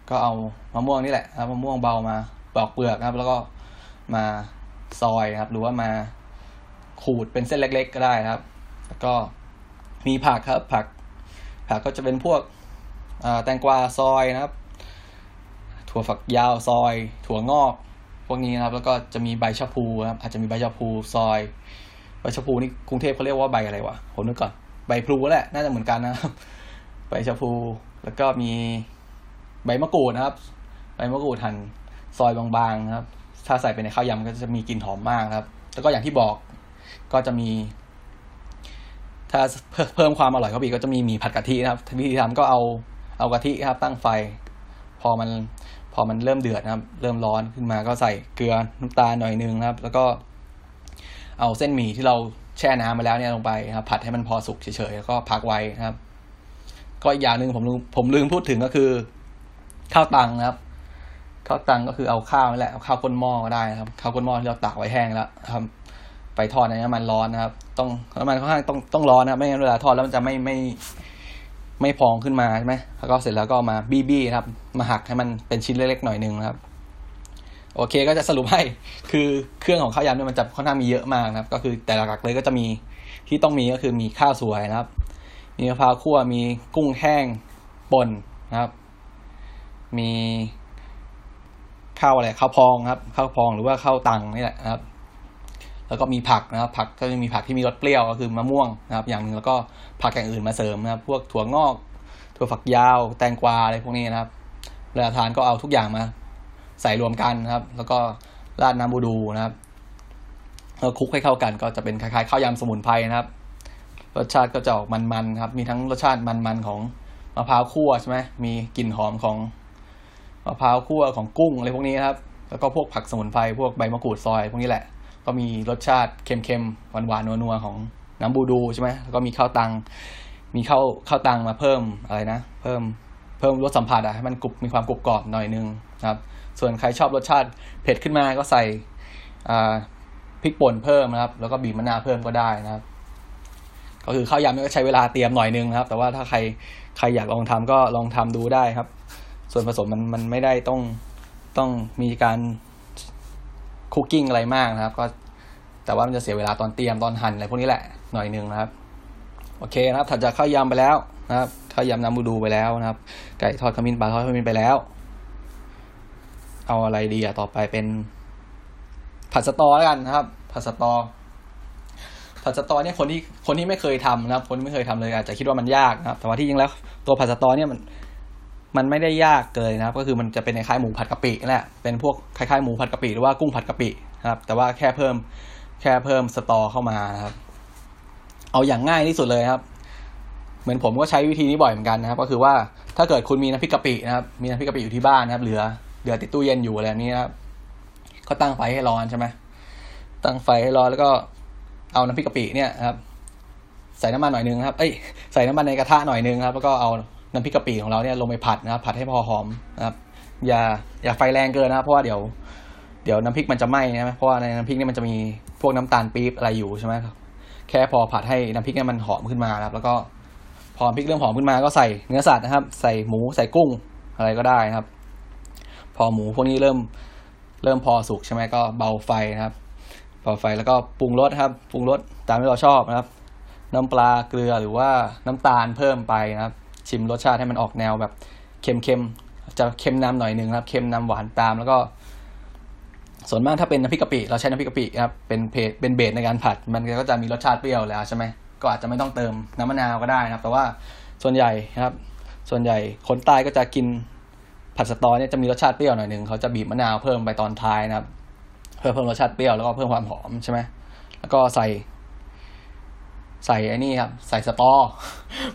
ก็เอามะม่วงนี่แหละครับมะม่วงเบามาปอกเปลือกนะครับ แล้วก็มาซอยครับ หรือว่ามาขูดเป็นเส้นเล็ก ๆ ก็ได้ครับ แล้วก็มีผักครับ ผัก ผักก็จะเป็นพวกแตงกวาซอยนะครับ ถั่วฝักยาวซอย ถั่วงอก พวกนี้นะครับ แล้วก็จะมีใบชะพูครับอาจจะมีใบชะพูซอย ชะพูนี่กรุงเทพเขาเรียกว่าใบอะไรวะผมนึกก่อน ใบพลูแหละ น่าจะเหมือนกันนะครับ ใบชะพู แล้วก็มีใบมะกรูดนะครับ ใบมะกรูดหั่นซอยบางๆนะครับ ถ้าใส่ไปในข้าวยำก็จะมีกลิ่นหอมมากครับ แล้วก็อย่างที่บอกก็จะมี ถ้าเพิ่มความอร่อยเข้าไปก็จะมีหมี่ผัดกะทินะครับวิธีทำก็เอาเอากะทิครับตั้งไฟ พอมันพอมันเริ่มเดือดนะครับ เริ่มร้อนขึ้นมาก็ใส่เกลือน้ำตาลหน่อยนึงนะครับ แล้วก็ เอาเส้นหมี่ที่เราแช่น้ำมาแล้วเนี่ยลงไปครับผัดให้มันพอสุกเฉยๆแล้วก็พักไว้นะครับ ก็อีกอย่างหนึ่งผมลืมผมลืมพูดถึงก็คือ ข้าวตังนะครับ ข้าวตังก็คือเอาข้าวนี่แหละเอาข้าวก้นหม้อก็ได้นะครับข้าวก้นหม้อที่เราตากไว้แห้งแล้วครับ ไปทอดในน้ำมันร้อนนะครับ ต้องน้ำมันค่อนข้างต้องต้องร้อนนะครับไม่งั้นเวลาทอดแล้วมันจะไม่ไม่ไม่พองขึ้นมาใช่ไหมแล้วก็เสร็จแล้วก็มาบี้บี้ครับ มาหักให้มันเป็นชิ้นเล็กๆหน่อยนึงนะครับ โอเคก็จะสรุปให้คือเครื่องของข้าวยำเนี่ยมันจะค่อนข้างมีเยอะมากนะครับ ก็คือแต่หลักๆเลยก็จะมีที่ต้องมีก็คือมีข้าวสวยนะครับ มีมะพร้าวคั่วมีกุ้งแห้งป่นนะครับ มีข้าวอะไรข้าวพองครับข้าวพองหรือว่าข้าวตังนี่แหละนะครับ แล้วก็มีผักนะครับ ผักก็จะมีผักที่มีรสเปรี้ยวก็คือมะม่วงนะครับ อย่างหนึ่งแล้วก็ผักอย่างอื่นมาเสริมนะครับ พวกถั่วงอก ถั่วฝักยาว แตงกวาอะไรพวกนี้นะครับเวลาทานก็เอาทุกอย่างมา ใส่รวมกันนะครับ แล้วก็ราดน้ำบูดูนะครับแล้วคลุกให้เข้ากันก็จะเป็นคล้ายๆข้าวยำสมุนไพรนะครับ รสชาติก็จะออกมันๆครับ มีทั้งรสชาติมันๆของมะพร้าวคั่วใช่ไหมมีกลิ่นหอมของมะพร้าวคั่วของกุ้งอะไรพวกนี้ครับ แล้วก็พวกผักสมุนไพรพวกใบมะกรูดซอยพวกนี้แหละ ก็มีรสชาติเค็มๆหวานๆนัวๆของน้ำบูดูใช่ไหมแล้วก็มีข้าวตัง มีข้าวข้าวตังมาเพิ่มอะไรนะ เพิ่มเพิ่มรสสัมผัสอะให้มันกรุบมีความกรุบกรอบหน่อยนึงนะครับ ส่วนใครชอบรสชาติเผ็ดขึ้นมาก็ใส่พริกป่นเพิ่มนะครับ แล้วก็บีบมะนาวเพิ่มก็ได้นะครับ ก็คือข้าวยำก็ใช้เวลาเตรียมหน่อยนึงนะครับ แต่ว่าถ้าใครใครอยากลองทำก็ลองทำดูได้ครับ ส่วนผสมมันมันไม่ได้ต้องต้องมีการคุกกิ้งอะไรมากนะครับ ก็แต่ว่ามันจะเสียเวลาตอนเตรียมตอนหั่นอะไรพวกนี้แหละหน่อยนึงนะครับ โอเคนะครับถัดจากข้าวยำไปแล้วนะครับข้าวยำน้ำบูดูไปแล้วนะครับ ไก่ทอดขมิ้นปลาทอดขมิ้นไปแล้ว เอาอะไรดีอะต่อไปเป็น ผัดสตอแล้วกันนะครับ ผัดสตอ ผัดสตอเนี่ยคนที่คนที่ไม่เคยทำนะครับ คนที่ไม่เคยทำเลยอาจจะคิดว่ามันยากนะครับ แต่ว่าที่จริงแล้ว ตัวผัดสตอเนี่ยมันมันไม่ได้ยากเลยนะครับ ก็คือมันจะเป็นคล้ายหมูผัดกะปินั่นแหละเป็นพวกคล้ายๆหมูผัดกะปิหรือว่ากุ้งผัดกะปินะครับ แต่ว่าแค่เพิ่มแค่เพิ่มสตอเข้ามานะครับ เอาอย่างง่ายที่สุดเลยครับ เหมือนผมก็ใช้วิธีนี้บ่อยเหมือนกันนะครับ ก็คือว่าถ้าเกิดคุณมีน้ำพริกกะปินะครับ มีน้ำพริกกะปิอยู่ที่บ้านนะครับ เหลือ เหลือติดตู้เย็นอยู่อะไรนี้นะครับ ก็ตั้งไฟให้ร้อนใช่ไหมตั้งไฟให้ร้อนแล้วก็เอาน้ำพริกกะปิเนี่ยครับ ใส่น้ำมันหน่อยนึงครับ เอ้ยใส่น้ำมันในกระทะหน่อยนึงครับ แล้วก็เอาน้ำพริกกะปิของเราเนี่ยลงไปผัดนะครับ ผัดให้พอหอมนะครับ อย่าอย่าไฟแรงเกินนะครับเพราะว่าเดี๋ยวเดี๋ยวน้ำพริกมันจะไหม้ใช่ไหมเพราะว่าในน้ำพริกเนี่ยมันจะมีพวกน้ำตาลปี๊บอะไรอยู่ใช่ไหมครับ แค่พอผัดให้น้ำพริกเนี่ยมันหอมขึ้นมาครับ แล้วก็พอพริกเริ่มหอมขึ้นมาก็ใส่เนื้อสัตว์นะครับ ใส่หมูใส่กุ้งอะไรก็ได้นะครับ พอหมูพวกนี้เริ่มเริ่มพอสุกใช่ไหมก็เบาไฟนะครับ เบาไฟแล้วก็ปรุงรสครับ ปรุงรสตามที่เราชอบนะครับ น้ำปลาเกลือหรือว่าน้ำตาลเพิ่มไปนะครับ ชิมรสชาติให้มันออกแนวแบบเค็มๆจะเค็มนำหน่อยหนึ่งครับ เค็มนำหวานตามแล้วก็ ส่วนมากถ้าเป็นน้ำพริกกะปิเราใช้น้ำพริกกะปิครับเป็นเพเป็นเบสในการผัด มันก็จะมีรสชาติเปรี้ยวแล้วใช่ไหมก็อาจจะไม่ต้องเติมน้ำมะนาวก็ได้นะครับ แต่ว่าส่วนใหญ่นะครับ ส่วนใหญ่คนใต้ก็จะกิน ผัดสตอเนี่ยจะมีรสชาติเปรี้ยวหน่อยหนึ่งเขาจะบีบมะนาวเพิ่มไปตอนท้ายนะครับ เพื่อเพิ่มรสชาติเปรี้ยวแล้วก็เพิ่มความหอมใช่ไหมแล้วก็ใส่ ใส่ไอ้นี่ครับ ใส่สตอ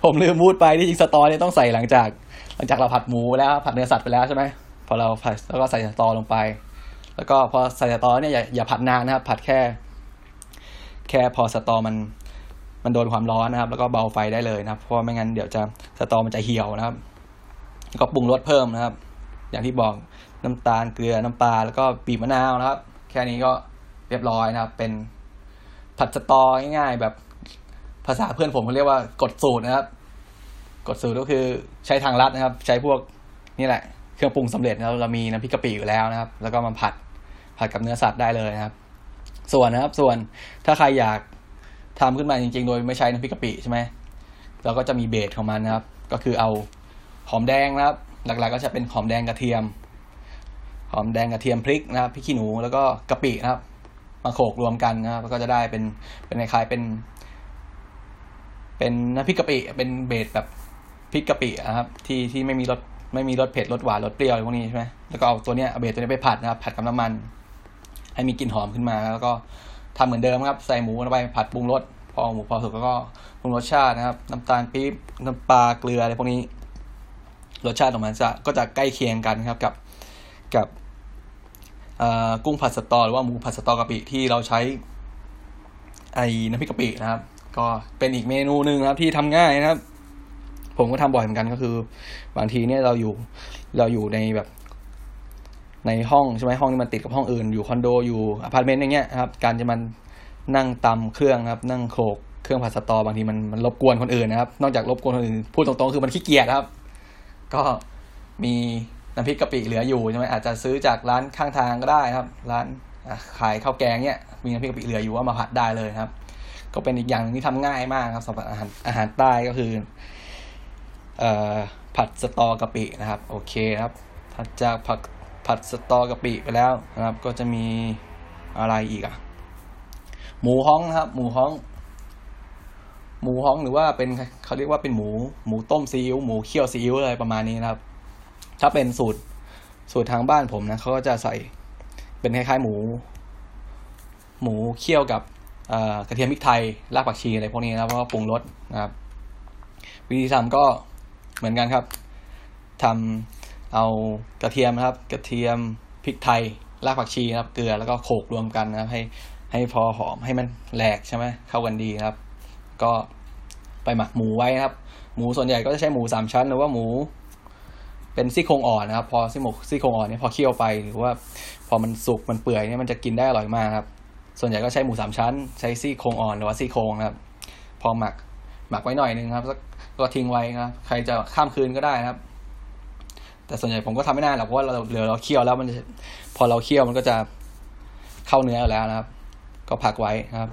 ผมลืมพูดไปที่จริงสตอเนี่ยต้องใส่หลังจาก หลังจากเราผัดหมูแล้วผัดเนื้อสัตว์ไปแล้วใช่ไหมพอเราผัดแล้วก็ใส่สตอลงไป แล้วก็พอใส่สตอเนี่ยอย่าอย่าผัดนานนะครับ ผัดแค่ แค่พอสตอมันมันโดนความร้อนนะครับ แล้วก็เบาไฟได้เลยนะครับ เพราะไม่งั้นเดี๋ยวจะสตอมันจะเหี่ยวนะครับ ก็ปรุงรสเพิ่มนะครับ อย่างที่บอกน้ำตาลเกลือน้ำปลาแล้วก็บีมะนาวนะครับ แค่นี้ก็เรียบร้อยนะครับ เป็นผัดสตอง่ายๆ แบบภาษาเพื่อนผมเขาเรียกว่ากดสูตรนะครับ กดสูตรก็คือใช้ทางลัดนะครับ ใช้พวกนี่แหละเครื่องปรุงสำเร็จแล้วเรามีน้ำพริกกะปิอยู่แล้วนะครับ แล้วก็มาผัดผัดกับเนื้อสัตว์ได้เลยนะครับ ส่วนนะครับ ส่วนถ้าใครอยากทำขึ้นมาจริง ๆ โดยไม่ใช้น้ำพริกกะปิใช่ไหมเราก็จะมีเบสของมันนะครับ ก็คือเอาหอมแดงนะครับ หลักๆก็จะเป็นหอมแดงกระเทียม หอมแดงกระเทียมพริกนะครับพริกขี้หนูแล้วก็กะปินะครับ มาโขกรวมกันนะครับก็จะได้เป็นเป็นคล้ายๆเป็น เป็นน้ำพริกกะปิเป็นเบสแบบพริกกะปินะครับ ที่ที่ไม่มีรสไม่มีรสเผ็ดรสหวานรสเปรี้ยวอะไรพวกนี้ใช่ไหมแล้วก็เอาตัวเนี้ยเบสตัวนี้ไปผัดนะครับ ผัดกับน้ำมัน ให้มีกลิ่นหอมขึ้นมาแล้วก็ทำเหมือนเดิมครับ ใส่หมูลงไปผัดปรุงรสพอหมูพอสุกแล้วก็ปรุงรสชาตินะครับ น้ำตาลปี๊บน้ำปลาเกลืออะไรพวกนี้ รสชาติของมันจะก็จะใกล้เคียงกันครับกับกับกุ้งผัดสตอหรือว่าหมูผัดสตอกะปิที่เราใช้ไอ้น้ำพริกกะปินะครับ ก็เป็นอีกเมนูหนึ่งนะครับที่ทำง่ายนะครับ ผมก็ทำบ่อยเหมือนกันก็คือ บางทีเนี่ยเราอยู่เราอยู่ในแบบในห้องใช่ไหมห้องที่มันติดกับห้องอื่น อยู่คอนโดอยู่อพาร์ตเมนต์อย่างเงี้ยครับ การจะมันนั่งตำเครื่องครับ นั่งโขลกเครื่องผัดสตอบางทีมันมันรบกวนคนอื่นนะครับ นอกจากรบกวนคนอื่นพูดตรงๆคือมันขี้เกียจครับ ก็มีน้ำพริกกะปิเหลืออยู่ใช่ไหมอาจจะซื้อจากร้านข้างทางก็ได้ครับ ร้านขายข้าวแกงเนี่ยมีน้ำพริกกะปิเหลืออยู่ว่ามาผัดได้เลยครับ ก็เป็นอีกอย่างนึงที่ทำง่ายมากครับสำหรับอาหารอาหารใต้ก็คือเอ่อผัดสตอกะปินะครับ โอเคครับถัดจากผัดผัดสตอกะปิไปแล้วนะครับ ก็จะมีอะไรอีกอะหมูฮ้องนะครับ หมูฮ้อง หมูฮ้องหรือว่าเป็นเขาเรียกว่าเป็นหมูหมูต้มซีอิ๊วหมูเคี่ยวซีอิ๊วอะไรประมาณนี้นะครับ ถ้าเป็นสูตรสูตรทางบ้านผมนะเขาก็จะใส่เป็นคล้ายๆหมู หมูเคี่ยวกับกระเทียมพริกไทยรากผักชีอะไรพวกนี้นะเพราะว่าปรุงรสนะครับ วิธีทำก็เหมือนกันครับทำเอากระเทียมนะครับ กระเทียมพริกไทยรากผักชีนะครับ เกลือแล้วก็โขลกรวมกันนะครับ ให้ให้พอหอมให้มันแหลกใช่ไหมเข้ากันดีครับ ก็ไปหมักหมูไว้นะครับ หมูส่วนใหญ่ก็จะใช้หมูสามชั้นหรือว่าหมูเป็นซี่โครงอ่อนนะครับ พอซี่หมกซี่โครงอ่อนเนี่ยพอเคี่ยวไปหรือว่าพอมันสุกมันเปื่อยเนี่ยมันจะกินได้อร่อยมากครับ ส่วนใหญ่ก็ใช้หมูสามชั้น ใช้ซี่โครงอ่อนหรือว่าซี่โครงนะครับ พอหมักหมักไว้หน่อยนึงครับก็ทิ้งไว้ครับใครจะข้ามคืนก็ได้นะครับ แต่ส่วนใหญ่ผมก็ทำไม่นานหรอกเพราะว่าเราเหลือเราเคี่ยวแล้วมันพอเราเคี่ยวมันก็จะเข้าเนื้อแล้วนะครับ ก็พักไว้นะครับ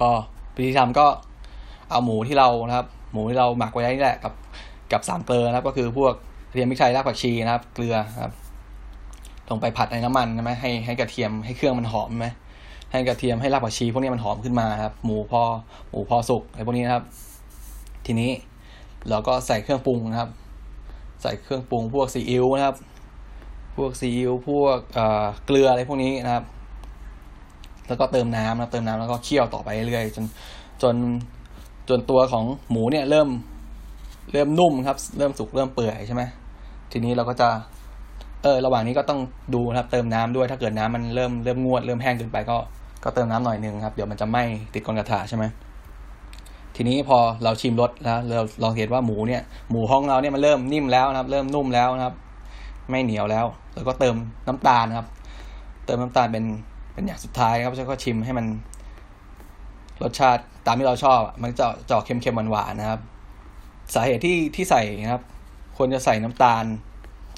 ก็ วิธีทำก็เอาหมูที่เรานะครับ หมูที่เราหมักไว้นี่แหละกับกับสามเกลือนะครับ ก็คือพวกกระเทียมพริกไทยรากผักชีนะครับ เกลือครับลงไปผัดในน้ำมันใช่ไหมให้ให้กระเทียมให้เครื่องมันหอมไหมให้กระเทียมให้รากผักชีพวกนี้มันหอมขึ้นมาครับ หมูพอหมูพอสุกอะไรพวกนี้นะครับ ทีนี้เราก็ใส่เครื่องปรุงนะครับ ใส่เครื่องปรุงพวกซีอิ๊วนะครับ พวกซีอิ๊วพวกเอ่อเกลืออะไรพวกนี้นะครับ แล้วก็เติมน้ำนะเติมน้ำแล้วก็เคี่ยวต่อไปเรื่อยๆจนจนจนตัวของหมูเนี่ยเริ่มเริ่มนุ่มครับ เริ่มสุกเริ่มเปื่อยใช่ไหมทีนี้เราก็จะเออระหว่างนี้ก็ต้องดูนะครับเติมน้ำด้วยถ้าเกิดน้ำมันเริ่มเริ่มงวดเริ่มแห้งเกินไปก็ก็เติมน้ำหน่อยนึงครับเดี๋ยวมันจะไหม้ติดก้นกระทะใช่ไหมทีนี้พอเราชิมรสแล้วเราเราเห็นว่าหมูเนี่ยหมูห้องเราเนี่ยมันเริ่มนิ่มแล้วนะครับ เริ่มนุ่มแล้วนะครับ ไม่เหนียวแล้ว แล้วก็เติมน้ำตาลครับ เติมน้ำตาลเป็น เป็นอย่างสุดท้ายครับแล้วก็ชิมให้มันรสชาติตามที่เราชอบ มันจะจะออกเค็มๆหวานๆนะครับ สาเหตุที่ที่ใส่นะครับ ควรจะใส่น้ำตาล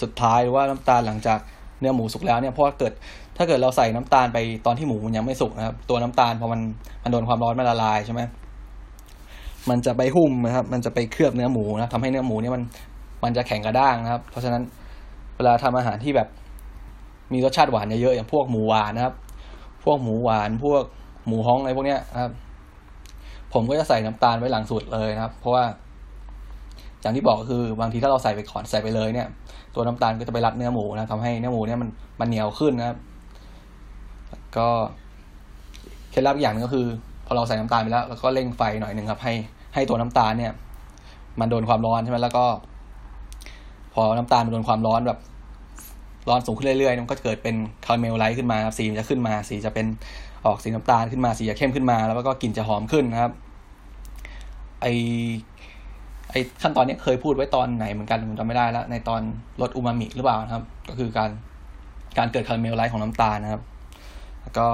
สุดท้ายหรือว่าน้ำตาลหลังจากเนื้อหมูสุกแล้วเนี่ยเพราะว่าเกิด ถ้าเกิดเราใส่น้ำตาลไปตอนที่หมูมันยังไม่สุกนะครับ ตัวน้ำตาลพอมันมันโดนความร้อนมันละลายใช่ไหมมันจะไปหุ้มนะครับ มันจะไปเคลือบเนื้อหมูนะทำให้เนื้อหมูเนี่ยมันมันจะแข็งกระด้างนะครับ เพราะฉะนั้นเวลาทำอาหารที่แบบมีรสชาติหวานเยอะๆอย่างพวกหมูหวานนะครับ พวกหมูหวานพวกหมูฮ้องอะไรพวกเนี้ยครับ ผมก็จะใส่น้ำตาลไว้หลังสุดเลยนะครับ เพราะว่า อย่างที่บอกก็คือบางทีถ้าเราใส่ไปก่อนใส่ไปเลยเนี่ย ตัวน้ำตาลก็จะไปรัดเนื้อหมูนะทำให้เนื้อหมูเนี่ยมันมันเหนียวขึ้นนะครับ ก็เคล็ดลับอย่างนึงก็คือ พอเราใส่น้ำตาลไปแล้วแล้วก็เร่งไฟหน่อยหนึ่งครับ ให้ให้ตัวน้ำตาลเนี่ย มันโดนความร้อนใช่ไหมแล้วก็ พอน้ำตาลมันโดนความร้อนแบบ ร้อนสูงขึ้นเรื่อยๆมันก็จะเกิดเป็น caramelize ขึ้นมาครับสีมันจะขึ้นมา สีจะเป็นออกสีน้ำตาลขึ้นมาสีจะเข้มขึ้นมา แล้วก็กลิ่นจะหอมขึ้นนะครับไอไอขั้นตอนนี้เคยพูดไว้ตอนไหนเหมือนกันผมจำไม่ได้แล้วในตอนรสอูมามิหรือเปล่านะครับ ก็คือการการเกิด caramelize ของน้ำตาลนะครับ แล้วก็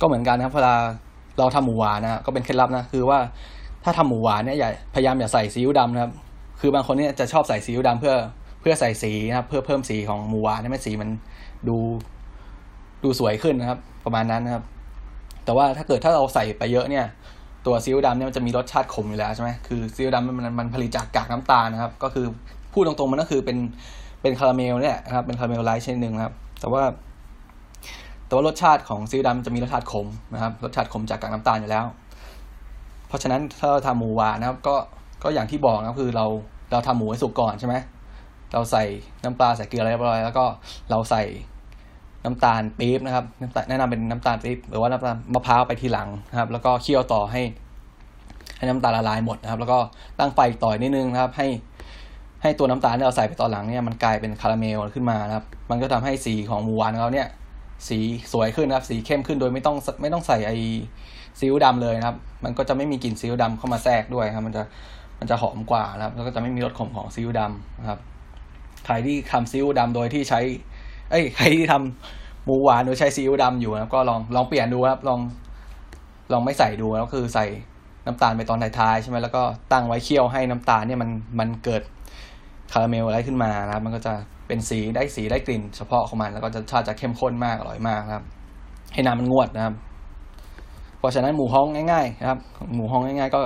ก็เหมือนกันนะครับเวลาเราทำหมูหวานนะก็เป็นเคล็ดลับนะคือว่าถ้าทำหมูหวานเนี่ยอย่าพยายามอย่าใส่ซีอิ๊วดำนะครับ คือบางคนเนี่ยจะชอบใส่ซีอิ๊วดำเพื่อ เพื่อใส่สีนะครับเพื่อเพิ่มสีของหมูหวานให้มันสีมันดูดูสวยขึ้นนะครับ ประมาณนั้นนะครับ แต่ว่าถ้าเกิดถ้าเราใส่ไปเยอะเนี่ย ตัวซีอิ๊วดำเนี่ยมันจะมีรสชาติขมอยู่แล้วใช่ไหมคือซีอิ๊วดำมันมันผลิตจากกากน้ำตาลนะครับ ก็คือพูดตรงๆมันก็คือเป็นเป็นคาราเมลเนี่ยนะครับเป็น caramelize ชนิดหนึ่งครับ แต่ว่าแต่ว่ารสชาติของซีอิ๊วดำจะมีรสชาติขมนะครับ รสชาติขมจากกากน้ำตาลอยู่แล้ว เพราะฉะนั้นถ้าเราทำหมูหวานนะครับ ก็ก็อย่างที่บอกนะคือเราเราทำหมูให้สุกก่อนใช่ไหม เราใส่น้ำปลาใส่เกลืออะไรเรียบร้อย แล้วก็เราใส่น้ำตาลปี๊บนะครับน้ำตาลแนะนำเป็นน้ำตาลปี๊บหรือว่าน้ำตาลมะพร้าวไปทีหลังนะครับ แล้วก็เคี่ยวต่อให้ ให้น้ำตาลละลายหมดนะครับ แล้วก็ตั้งไฟต่อยนิดนึงนะครับ ให้ให้ตัวน้ำตาลที่เราใส่ไปตอนหลังเนี่ยมันกลายเป็นคาราเมลขึ้นมานะครับ มันก็ทำให้สีของหมูหวานเราเนี่ยสีสวยขึ้นนะครับ สีเข้มขึ้นโดยไม่ต้องไม่ต้องใส่ไอซีอิ๊วดำเลยนะครับ มันก็จะไม่มีกลิ่นซีอิ๊วดำเข้ามาแทรกด้วยครับ มันจะมันจะหอมกว่านะครับ แล้วก็จะไม่มีรสขมของซีอิ๊วดำนะครับ ใครที่ทำซีอิ๊วดำโดยที่ใช้ เอ้ยใครที่ทำหมูหวานโดยใช้ซีอิ๊วดำอยู่นะครับก็ลองลองเปลี่ยนดูครับลองลองไม่ใส่ดูแล้วคือใส่น้ำตาลไปตอนท้ายๆใช่ไหมแล้วก็ตั้งไว้เคี่ยวให้น้ำตาลเนี่ยมันมันเกิดคาราเมลอะไรขึ้นมานะครับ มันก็จะเป็นสีได้สีได้กลิ่น เฉพาะของมัน แล้วก็จะชาติจะเข้มข้นมากอร่อยมากครับ ให้น้ำมันงวดนะครับ เพราะฉะนั้นหมูฮ้องง่ายๆนะครับ หมูฮ้องง่าย ๆ ก็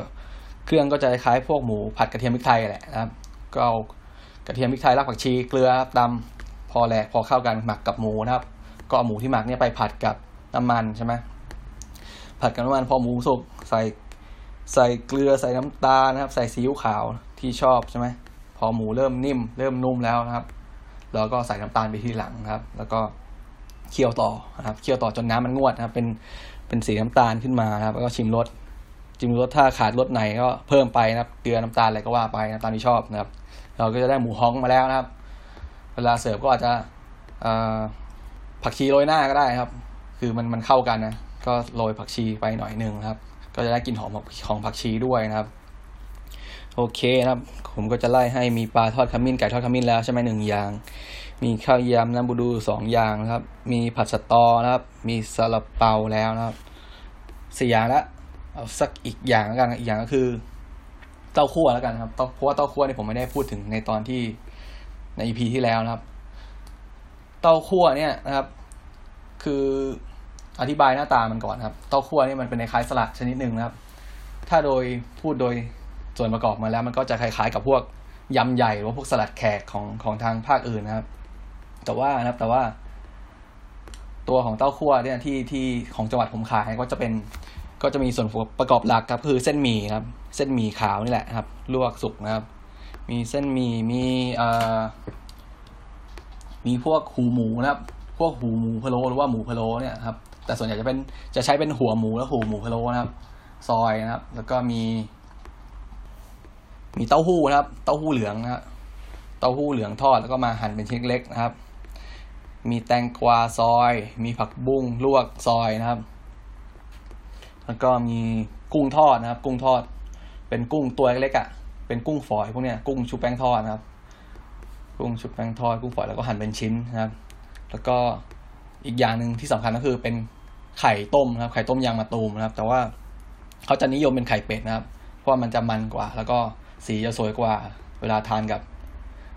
เครื่องก็จะคล้ายพวกหมูผัดกระเทียมพริกไทยแหละนะครับ ก็เอา ระเทียมพริกไทยรากผักชีเกลือตำพอแหลกพอเข้ากันหมักกับหมูนะครับ ก็เอาหมูที่หมักเนี่ยไปผัดกับน้ำมันใช่ไหมผัดกับน้ำมันพอหมูสุกใส่ใส่เกลือใส่น้ำตาลนะครับ ใส่ซีอิ๊วขาวที่ชอบใช่ไหมพอหมูเริ่มนิ่ม เริ่มนุ่มแล้วนะครับ แล้วก็ใส่น้ำตาลไปทีหลังครับ แล้วก็เคี่ยวต่อนะครับเคี่ยวต่อจนน้ำมันงวดนะครับ เป็นเป็นสีน้ำตาลขึ้นมานะครับ แล้วก็ชิมรสชิมรสถ้าขาดรสไหนก็เพิ่มไปนะครับเกลือน้ำตาลอะไรก็ว่าไปนะตามที่ชอบนะครับ เราก็จะได้หมูฮ้องมาแล้วนะครับ เวลาเสิร์ฟก็อาจจะผักชีโรยหน้าก็ได้ครับ คือมันมันเข้ากันนะ ก็โรยผักชีไปหน่อยหนึ่งครับ ก็จะได้กลิ่นหอมของผักชีด้วยนะครับ โอเคนะครับ ผมก็จะไล่ให้มีปลาทอดขมิ้นไก่ทอดขมิ้นแล้วใช่ไหมหนึ่งอย่าง มีข้าวยำน้ำบูดูสองอย่างนะครับ มีผัดสตอนะครับ มีซาลาเปาแล้วนะครับสี่อย่างล้วเอาสักอีกอย่างแล้วกันอีกอย่างก็คือ เต้าคั่วแล้วกันครับเพราะว่าเต้าคั่วเนี่ยผมไม่ได้พูดถึงในตอนที่ในอีพีที่แล้วนะครับ เต้าคั่วเนี่ยนะครับ คืออธิบายหน้าตามันก่อนครับ เต้าคั่วเนี่ยมันเป็นในคล้ายสลัดชนิดหนึ่งนะครับ ถ้าโดยพูดโดยส่วนประกอบมาแล้ว มันก็จะคล้ายๆ กับพวกยำใหญ่หรือว่าพวกสลัดแขกของของทางภาคอื่นนะครับ แต่ว่านะครับ แต่ว่า ตัวของเต้าคั่วเนี่ยที่ที่ของจังหวัดผมขายก็จะเป็น ก็จะมีส่วนประกอบหลักครับคือเส้นหมี่ครับ เส้นหมี่ขาวนี่แหละครับ ลวกสุกนะครับ มีเส้นหมี่มีเอ่อมีพวกหูหมูนะครับ พวกหูหมูพะโล้หรือว่าหมูพะโล้เนี่ยครับ แต่ส่วนใหญ่จะเป็นจะใช้เป็นหัวหมูและหูหมูพะโล้นะครับ ซอยนะครับ แล้วก็มี มีเต้าหู้นะครับ เต้าหู้เหลืองนะครับเต้าหู้เหลืองทอดแล้วก็มาหั่นเป็นชิ้นเล็กนะครับ มีแตงกวาซอย มีผักบุ้งลวกซอยนะครับ แล้วก็มีกุ้งทอดนะครับ กุ้งทอด เป็นกุ้งตัวเล็กๆอะ่ะ เป็นกุ้งฝอยพวกเนี้ย กุ้งชุบแป้งทอดนะครับ กุ้งชุบแป้งทอด กุ้งฝอยแล้วก็หั่นเป็นชิ้นนะครับ แล้วก็อีกอย่างหนึ่งที่สำคัญก็คือเป็นไข่ต้มนะครับ ไข่ต้มยางมะตูมนะครับ แต่ว่าเขาจะนิยมเป็นไข่เป็ดนะครับ เพราะว่ามันจะมันกว่า แล้วก็สีจะสวยกว่า เวลาทานกับ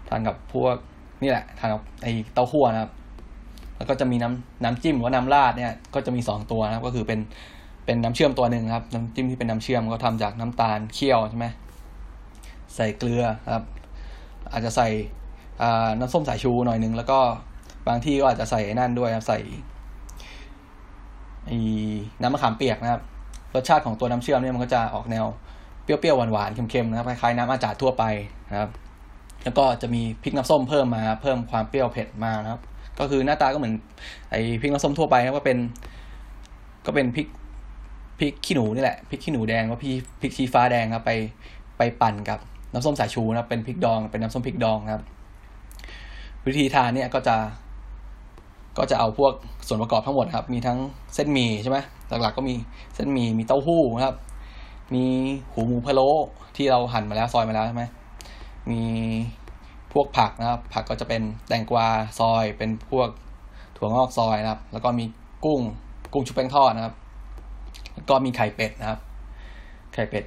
ทานกับพวกนี่แหละ ทานกับไอเต้าหู้นะครับ แล้วก็จะมีน้ำน้ำจิ้มหรือว่าน้ำราดเนี่ย ก็จะมีสองตัวนะครับ ก็คือเป็น เป็นน้ำเชื่อมตัวหนึ่งครับ น้ำจิ้มที่เป็นน้ำเชื่อมก็ทำจากน้ำตาลเคี่ยวใช่ไหมใส่เกลือครับ อาจจะใส่น้ำส้มสายชูหน่อยนึงแล้วก็บางที่ก็อาจจะใส่นั่นด้วยครับใส่น้ำมะขามเปียกนะครับ รสชาติของตัวน้ำเชื่อมเนี่ยมันก็จะออกแนวเปรี้ยวๆหวานๆเค็มๆนะครับคล้ายๆน้ำอาจาดทั่วไปนะครับ แล้วก็จะมีพริกน้ำส้มเพิ่มมาเพิ่มความเปรี้ยวเผ็ดมานะครับ ก็คือหน้าตาก็เหมือนไอ้พริกน้ำส้มทั่วไปครับก็เป็น ก็เป็นพริก พริกขี้หนูนี่แหละพริกขี้หนูแดงว่าพี่พริกชี้ฟ้าแดงครับไปไปปั่นกับน้ำส้มสายชูนะครับเป็นพริกดองเป็นน้ำส้มพริกดองครับ วิธีทานเนี่ยก็จะ ก็จะเอาพวกส่วนประกอบทั้งหมดครับ มีทั้งเส้นหมี่ใช่ไหมหลักๆก็มีเส้นหมี่มีเต้าหู้นะครับ มีหูหมูพะโล้ที่เราหั่นมาแล้วซอยมาแล้วใช่ไหมมีพวกผักนะครับ ผักก็จะเป็นแตงกวาซอย เป็นพวกถั่วงอกซอยนะครับ แล้วก็มีกุ้งกุ้งชุบแป้งทอดนะครับ ก็มีไข่เป็ดนะครับ ไข่เป็ด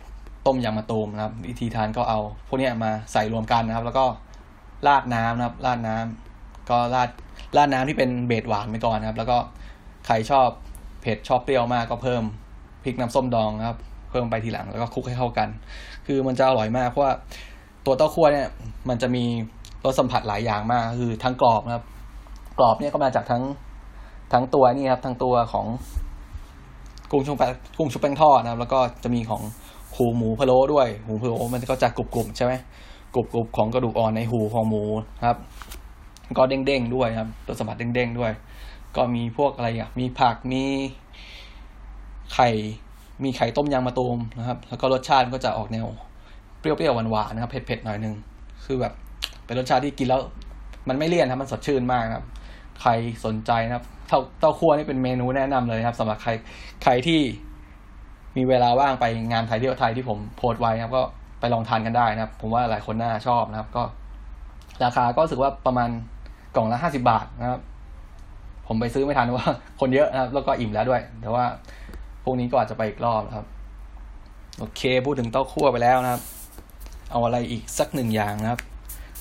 ต้มยำมะตูมนะครับ วิธีทานก็เอาพวกนี้มาใส่รวมกันนะครับ แล้วก็ราดน้ำนะครับราดน้ำก็ราดราดน้ำที่เป็นเบสหวานไปก่อนนะครับ แล้วก็ใครชอบเผ็ดชอบเปรี้ยวมากก็เพิ่มพริกน้ำส้มดองนะครับ เพิ่มไปทีหลังแล้วก็คลุกให้เข้ากัน คือมันจะอร่อยมากเพราะว่าตัวเต้าคั่วเนี่ย มันจะมีรสสัมผัสหลายอย่างมากคือทั้งกรอบนะครับ กรอบเนี่ยก็มาจากทั้งทั้งตัวนี่ครับทั้งตัวของ กุ้งชุบแป้งกุ้งชุบแป้งทอดนะครับ แล้วก็จะมีของหูหมูพะโล้ด้วยหูพะโล้มันก็จะกรุบๆใช่ไหมกรุบๆของกระดูกอ่อนในหูของหมูครับก็เด้งๆด้วยครับตัวสัมผัสเด้งๆด้วย ก็มีพวกอะไรอะ มีผักมีไข่ มีไข่ต้มยางมะตูมนะครับ แล้วก็รสชาติก็จะออกแนว เปรี้ยวๆหวานๆนะครับ เผ็ดๆหน่อยนึง คือแบบ เป็นรสชาติที่กินแล้ว มันไม่เลี่ยนครับมันสดชื่นมากครับ ใครสนใจนะครับ เต้าเต้าคั่วนี่เป็นเมนูแนะนำเลยครับสำหรับใครใครที่มีเวลาว่างไปงานไทยเที่ยวไทยที่ผมโพสต์ไว้นะครับ ก็ไปลองทานกันได้นะครับ ผมว่าหลายคนน่าชอบนะครับ ก็ ราคาก็รู้สึกว่าประมาณกล่องละห้าสิบาทนะครับ ผมไปซื้อไม่ทันว่าคนเยอะนะครับ แล้วก็อิ่มแล้วด้วย แต่ว่าพวกนี้ก็อาจจะไปอีกรอบนะครับ โอเคพูดถึงเต้าคั่วไปแล้วนะครับ เอาอะไรอีกสักหนึ่งอย่างนะครับ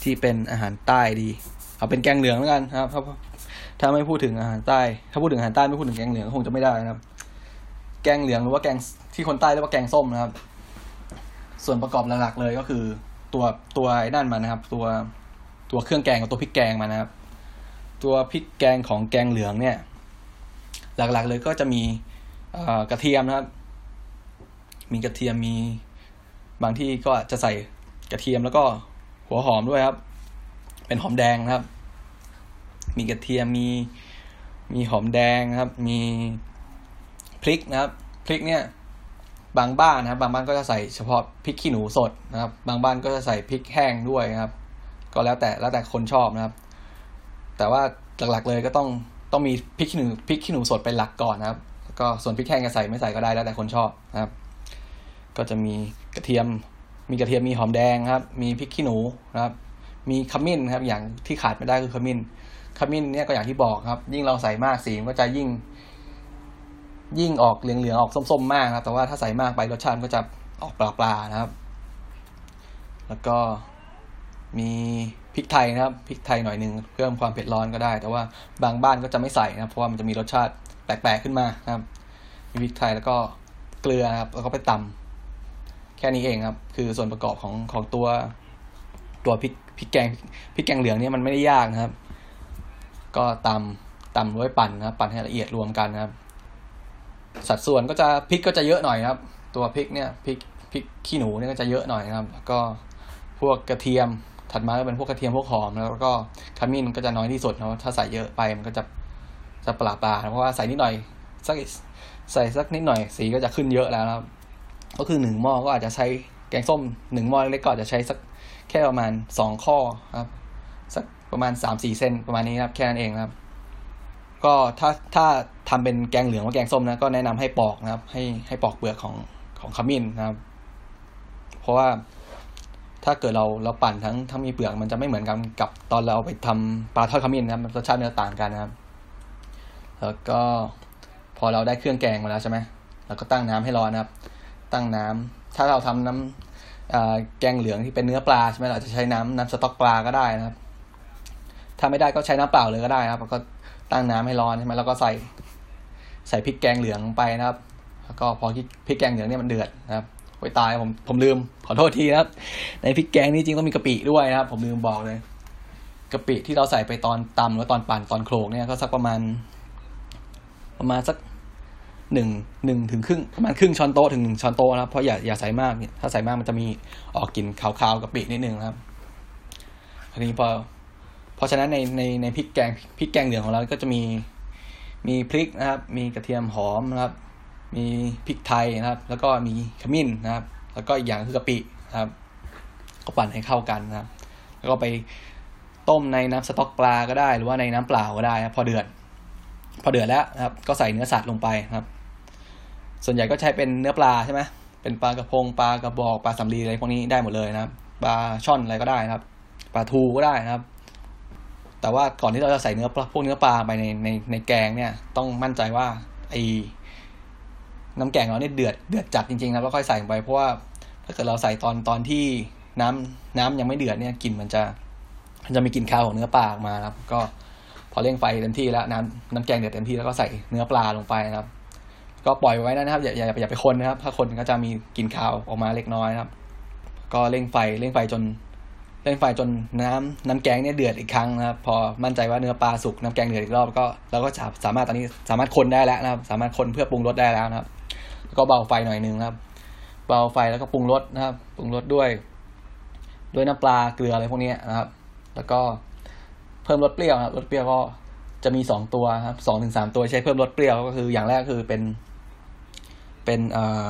ที่เป็นอาหารใต้ดี เอาเป็นแกงเหลืองแล้วกันนะครับ ถ้าไม่พูดถึงอาหารใต้ ถ้าพูดถึงอาหารใต้ไม่พูดถึงแกงเหลืองคงจะไม่ได้นะครับ แกงเหลืองหรือว่าแกงที่คนใต้เรียกว่าแกงส้มนะครับ ส่วนประกอบหลักๆเลยก็คือ ตัวตัวไอ้นั่นมันนะครับ ตัวตัวเครื่องแกงกับตัวพริกแกงมันนะครับ ตัวพริกแกงของแกงเหลืองเนี่ย หลักๆเลยก็จะมีกระเทียมนะครับ มีกระเทียมมีบางที่ก็จะใส่กระเทียมแล้วก็หัวหอมด้วยครับ เป็นหอมแดงนะครับ มีกระเทียมมีมีหอมแดงนะครับ มีพริกนะครับ พริกเนี่ย บางบ้านนะครับ บางบ้านก็จะใส่เฉพาะพริกขี้หนูสดนะครับ บางบ้านก็จะใส่พริกแห้งด้วยนะครับ ก็แล้วแต่แล้วแต่คนชอบนะครับ แต่ว่าหลักๆเลยก็ต้องต้องมีพริกขี้หนูพริกขี้หนูสดเป็นหลักก่อนนะครับ ก็ส่วนพริกแห้งจะใส่ไม่ใส่ก็ได้แล้วแต่คนชอบนะครับ ก็จะมีกระเทียม มีกระเทียมมีหอมแดงครับ มีพริกขี้หนูนะครับ มีขมิ้นครับ อย่างที่ขาดไม่ได้คือขมิ้น ขมิ้นเนี่ยก็อย่างที่บอกครับ ยิ่งเราใส่มากสีมันก็จะยิ่ง ยิ่งออกเหลืองๆออกส้มๆมากครับแต่ว่าถ้าใส่มากไปรสชาติก็จะออกปลาๆนะครับ แล้วก็มีพริกไทยนะครับพริกไทยหน่อยหนึ่งเพิ่มความเผ็ดร้อนก็ได้ แต่ว่าบางบ้านก็จะไม่ใส่นะครับ เพราะว่ามันจะมีรสชาติแปลกๆขึ้นมานะครับ มีพริกไทยแล้วก็เกลือครับแล้วก็ไปตำแค่นี้เองครับ คือส่วนประกอบของของตัวตัวพริกพริกแกงพริกแกงเหลืองเนี่ยมันไม่ได้ยากนะครับ ก็ตำตำด้วยปั่นนะครับปั่นให้ละเอียดรวมกันนะครับ สัดส่วนก็จะพริกก็จะเยอะหน่อยครับ ตัวพริกเนี่ยพริกพริกขี้หนูเนี่ยก็จะเยอะหน่อยนะครับแล้วก็พวกกระเทียมถัดมาก็เป็นพวกกระเทียมพวกหอมแล้วก็ขมิ้นก็จะน้อยที่สุดนะถ้าใส่เยอะไปมันก็จะจะปลาปลาเพราะว่าใส่นิดหน่อยสักใส่สักนิดหน่อยสีก็จะขึ้นเยอะแล้วครับ ก็คือหนึ่งหม้อก็อาจจะใช้แกงส้มหนึ่งหม้อเล็กก็อาจจะใช้สักแค่ประมาณสองข้อครับ สัก ประมาณสามสี่เซนประมาณนี้ครับ แค่นั้นเองครับ ก็ถ้าถ้าทำเป็นแกงเหลืองว่าแกงส้มนะก็แนะนำให้ปอกนะครับ ให้ให้ปอกเปลือกของของขมิ้นนะครับ เพราะว่าถ้าเกิดเราเราปั่นทั้งทั้งมีเปลือกมันจะไม่เหมือนกันกับตอนเราไปทำปลาทอดขมิ้นนะครับรสชาติมันจะต่างกันนะครับ แล้วก็พอเราได้เครื่องแกงมาแล้วใช่ไหมเราก็ตั้งน้ำให้ร้อนนะครับ ตั้งน้ำถ้าเราทำน้ำแกงเหลืองที่เป็นเนื้อปลาใช่ไหมเราจะใช้น้ำน้ำสต๊อกปลาก็ได้นะครับ ถ้าไม่ได้ก็ใช้น้ำเปล่าเลยก็ได้นะครับแล้วก็ตั้งน้ำให้ร้อนใช่ไหมแล้วก็ใส่ใส่พริกแกงเหลืองไปนะครับ แล้วก็พอพริกแกงเหลืองเนี่ยมันเดือดนะครับโอ้ยตายผมผมลืมขอโทษทีนะครับ ในพริกแกงนี่จริงต้องมีกะปิด้วยนะครับ ผมลืมบอกเลยกะปิที่เราใส่ไปตอนตำหรือตอนปั่นตอนโขลกเนี่ยก็สักประมาณ ประมาณสักหนึ่งหนึ่งถึงครึ่งประมาณครึ่งช้อนโต๊ะถึงหนึ่งช้อนโต๊ะนะครับเพราะอย่าอย่าใส่มากถ้าใส่มากมันจะมีออกกลิ่นคาวๆกะปินิดนึงครับทีนี้พอ เพราะฉะนั้นในในในพริกแกงพริกแกงเหลืองของเราก็จะมีมีพริกนะครับ มีกระเทียมหอมนะครับ มีพริกไทยนะครับ แล้วก็มีขมิ้นนะครับ แล้วก็อีกอย่างคือกะปินะครับ ก็ปั่นให้เข้ากันนะครับ แล้วก็ไปต้มในน้ำสต๊อกปลาก็ได้ หรือว่าในน้ำเปล่าก็ได้นะพอเดือด พอเดือดแล้วนะครับ ก็ใส่เนื้อสัตว์ลงไปนะครับ ส่วนใหญ่ก็ใช้เป็นเนื้อปลาใช่ไหมเป็นปลากระพงปลากระบอกปลาสำลีอะไรพวกนี้ได้หมดเลยนะครับ ปลาช่อนอะไรก็ได้นะครับ ปลาทูก็ได้นะครับ แต่ว่าก่อนที่เราจะใส่เนื้อปลาพวกเนื้อปลาไปในในในแกงเนี่ย ต้องมั่นใจว่าไอ้น้ำแกงเราเนี่ยเดือดเดือดจัดจริงๆนะแล้วค่อยใส่ไปเพราะว่าถ้าเกิดเราใส่ตอนตอนที่น้ำน้ำยังไม่เดือดเนี่ยกลิ่นมันจะ มันจะมีกลิ่นคาวของเนื้อปลาออกมาครับ ก็พอเร่งไฟเต็มที่แล้วน้ำน้ำแกงเดือดเต็มที่แล้วก็ใส่เนื้อปลาลงไปนะครับ ก็ปล่อยไว้นะครับ อย่าอย่าอย่าไปคนนะครับ ถ้าคนก็จะมีกลิ่นคาวออกมาเล็กน้อยนะครับ ก็เร่งไฟเร่งไฟจน เร่งไฟจนน้ำน้ำแกงเนี่ยเดือดอีกครั้งนะครับ พอมั่นใจว่าเนื้อปลาสุกน้ำแกงเดือดอีกรอบก็เราก็สามารถตอนนี้สามารถคนได้แล้วนะครับ สามารถคนเพื่อปรุงรสได้แล้วนะครับ ก็เบาไฟหน่อยนึงครับ เบาไฟแล้วก็ปรุงรสนะครับ ปรุงรสด้วย ด้วยน้ำปลาเกลืออะไรพวกนี้นะครับ แล้วก็เพิ่มรสเปรี้ยวครับรสเปรี้ยวก็จะมีสองตัวครับสองถึงสามตัวใช้เพิ่มรสเปรี้ยวก็คืออย่างแรกคือเป็น เป็นเอ่อ